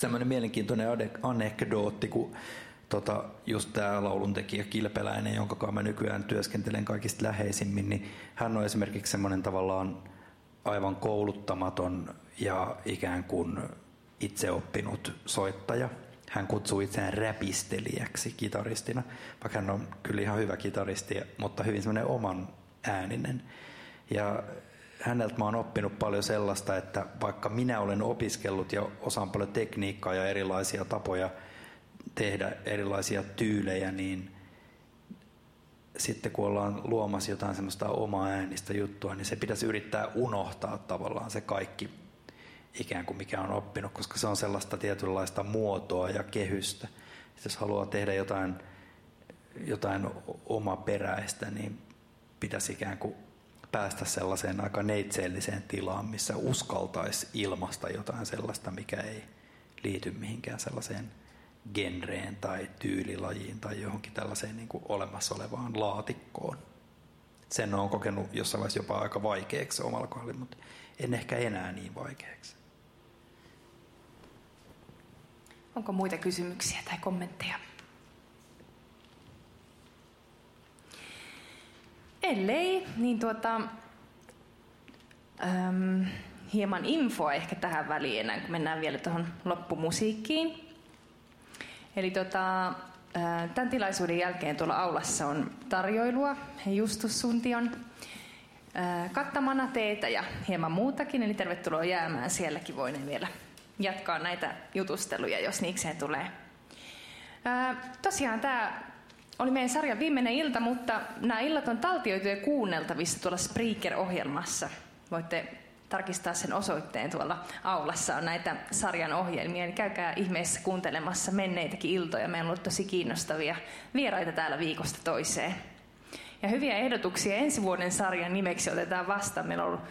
tämmöinen mielenkiintoinen anekdootti, kun tota, just tämä lauluntekijä Kilpeläinen, jonka kanssa mä nykyään työskentelen kaikista läheisimmin, niin hän on esimerkiksi semmoinen tavallaan aivan kouluttamaton ja ikään kuin itseoppinut soittaja. Hän kutsuu itseään räpistelijäksi kitaristina, vaikka hän on kyllä ihan hyvä kitaristi, mutta hyvin semmoinen oman ääninen. Ja häneltä mä oon oppinut paljon sellaista, että vaikka minä olen opiskellut ja osaan paljon tekniikkaa ja erilaisia tapoja tehdä erilaisia tyylejä, niin sitten kun ollaan luomassa jotain semmoista omaa äänistä juttua, niin se pitäisi yrittää unohtaa tavallaan se kaikki ikään kuin mikä on oppinut, koska se on sellaista tietynlaista muotoa ja kehystä. Jos haluaa tehdä jotain, jotain omaperäistä, niin pitäisi ikään kuin päästä sellaiseen aika neitseelliseen tilaan, missä uskaltaisi ilmasta jotain sellaista, mikä ei liity mihinkään sellaiseen genreen tai tyylilajiin tai johonkin tällaiseen niin kuin olemassa olevaan laatikkoon. Sen on kokenut jossain vaiheessa jopa aika vaikeaksi omalla kohdalla, mutta en ehkä enää niin vaikeaksi. Onko muita kysymyksiä tai kommentteja? Ellei, niin tuota, äm, hieman infoa ehkä tähän väliin ennen kuin mennään vielä tuohon loppumusiikkiin. Eli tota, tämän tilaisuuden jälkeen tuolla aulassa on tarjoilua Justus Suntion kattamana teetä ja hieman muutakin, eli tervetuloa jäämään sielläkin voinen vielä jatkaa näitä jutusteluja, jos niikseen tulee. Tosiaan tämä oli meidän sarjan viimeinen ilta, mutta nämä illat on taltioitu ja kuunneltavissa tuolla Spreaker-ohjelmassa. Voitte tarkistaa sen osoitteen tuolla aulassa on näitä sarjan ohjelmia, niin käykää ihmeessä kuuntelemassa menneitäkin iltoja. Meillä on ollut tosi kiinnostavia vieraita täällä viikosta toiseen. Ja hyviä ehdotuksia ensi vuoden sarjan nimeksi otetaan vastaan. Meillä on ollut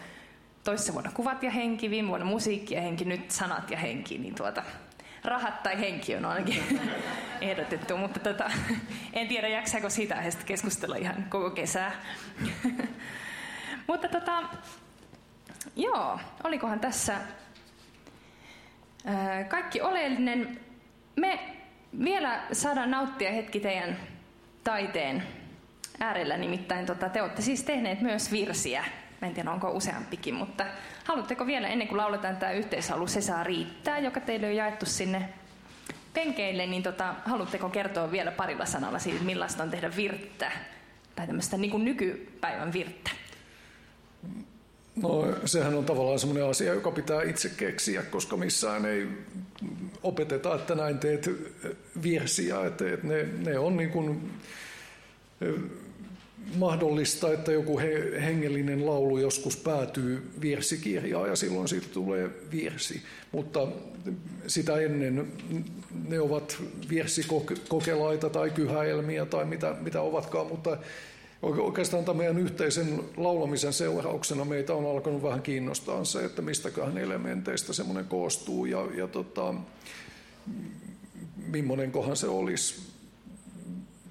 toissa vuonna kuvat ja henki, viime vuonna musiikki ja henki, nyt sanat ja henki, niin tuota, rahat tai henki on ainakin ehdotettu, mutta tota, en tiedä jaksaako siitä aiheesta keskustella ihan koko kesää. mutta tota, joo, olikohan tässä ää, kaikki oleellinen. Me vielä saadaan nauttia hetki teidän taiteen äärellä, nimittäin tota, te olette siis tehneet myös virsiä. Mä en tiedä, onko useampikin, mutta haluatteko vielä ennen kuin lauletaan tämä yhteislaulu Se saa riittää, joka teille on jaettu sinne penkeille, niin tota, haluatteko kertoa vielä parilla sanalla siitä, millaista on tehdä virttä tai tämmöistä niin kuin nykypäivän virttä? No sehän on tavallaan semmoinen asia, joka pitää itse keksiä, koska missään ei opeteta, että näin teet virsiä. Että, ne, ne on niin kuin mahdollista, että joku he, hengellinen laulu joskus päätyy virsikirjaan ja silloin siitä tulee virsi. Mutta sitä ennen ne ovat virsikokelaita tai kyhäelmiä tai mitä, mitä ovatkaan, mutta Oikeastaan tämän meidän yhteisen laulamisen seurauksena meitä on alkanut vähän kiinnostaa se, että mistäköhän elementeistä semmoinen koostuu ja, ja tota, millainenkohan se olisi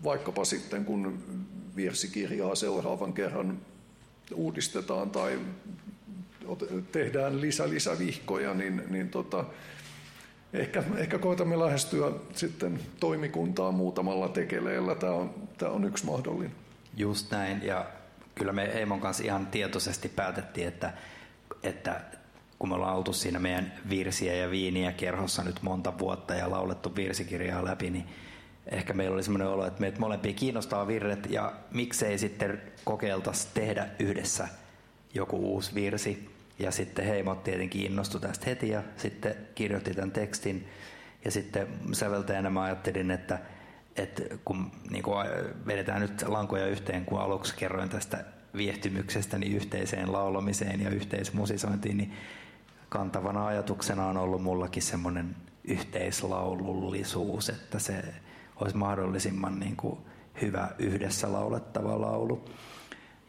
vaikkapa sitten, kun virsikirjaa seuraavan kerran uudistetaan tai tehdään lisä lisävihkoja, niin, niin tota, ehkä, ehkä koetamme lähestyä sitten toimikuntaa muutamalla tekeleellä. Tämä on, tämä on yksi mahdollinen. Just näin, ja kyllä me Eimon kanssa ihan tietoisesti päätettiin, että, että kun me ollaan oltu siinä meidän virsiä ja viiniä kerhossa nyt monta vuotta ja laulettu virsikirjaa läpi, niin ehkä meillä oli semmoinen olo, että meitä molempia kiinnostaa virret ja miksei sitten kokeiltaisi tehdä yhdessä joku uusi virsi. Ja sitten heimot tietenkin innostui tästä heti ja sitten kirjoitti tämän tekstin. Ja sitten säveltäjänä mä ajattelin, että, että kun niin kuin vedetään nyt lankoja yhteen, kun aluksi kerroin tästä viehtymyksestä niin yhteiseen laulamiseen ja yhteismusisointiin, niin kantavana ajatuksena on ollut mullakin semmoinen yhteislaulullisuus, että se olisi mahdollisimman niin kuin hyvä yhdessä laulettava laulu.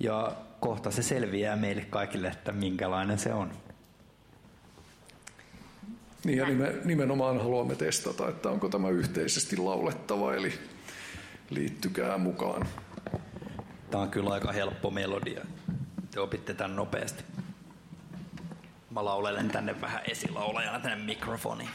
Ja kohta se selviää meille kaikille, että minkälainen se on. Niin ja nime- nimenomaan haluamme testata, että onko tämä yhteisesti laulettava, eli liittykää mukaan. Tämä on kyllä aika helppo melodia. Te opitte tämän nopeasti. Mä laulelen tänne vähän esilaulajana tänne mikrofoniin.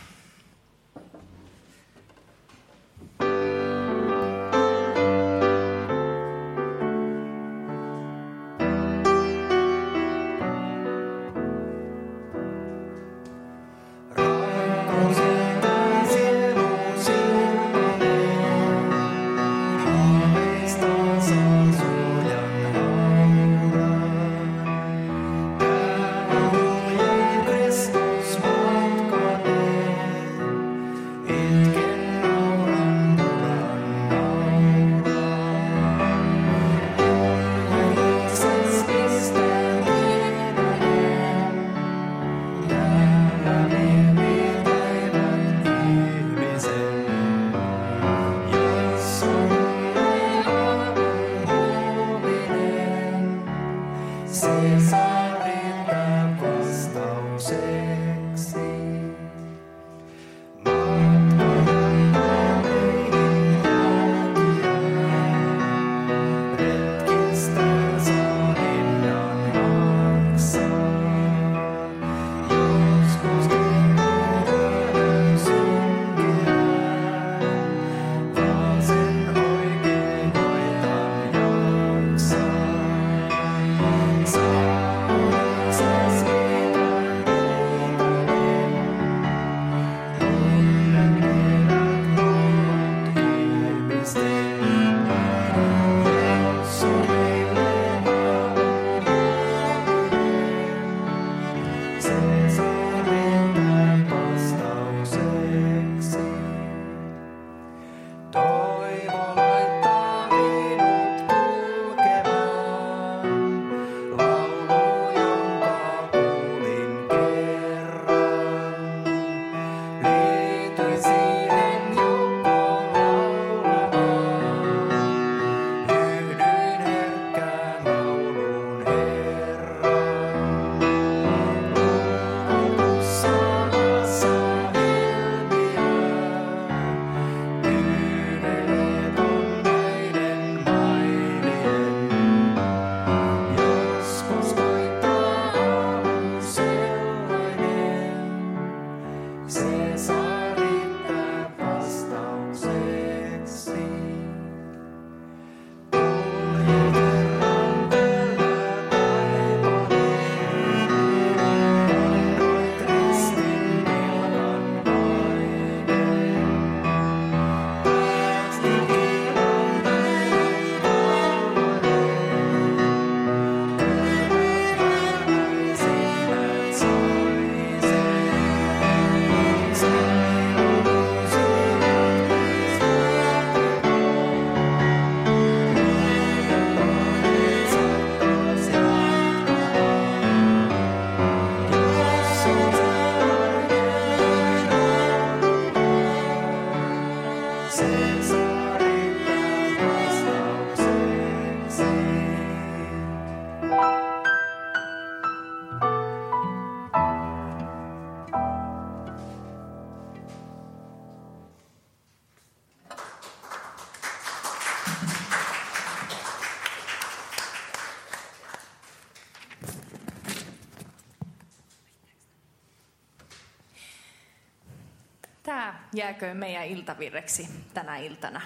Jääköön meidän iltavirreksi tänä iltana.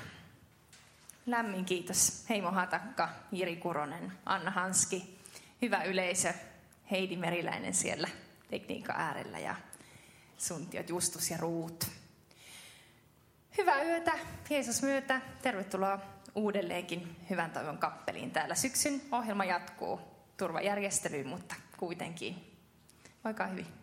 Lämmin kiitos Heimo Hatakka, Jiri Kuronen, Anna Hanski, hyvä yleisö, Heidi Meriläinen siellä tekniikan äärellä ja suntiot Justus ja Ruut. Hyvää yötä, Jeesus myötä. Tervetuloa uudelleenkin Hyvän toivon kappeliin. Täällä syksyn ohjelma jatkuu turvajärjestelyyn, mutta kuitenkin. Voikaa hyvin.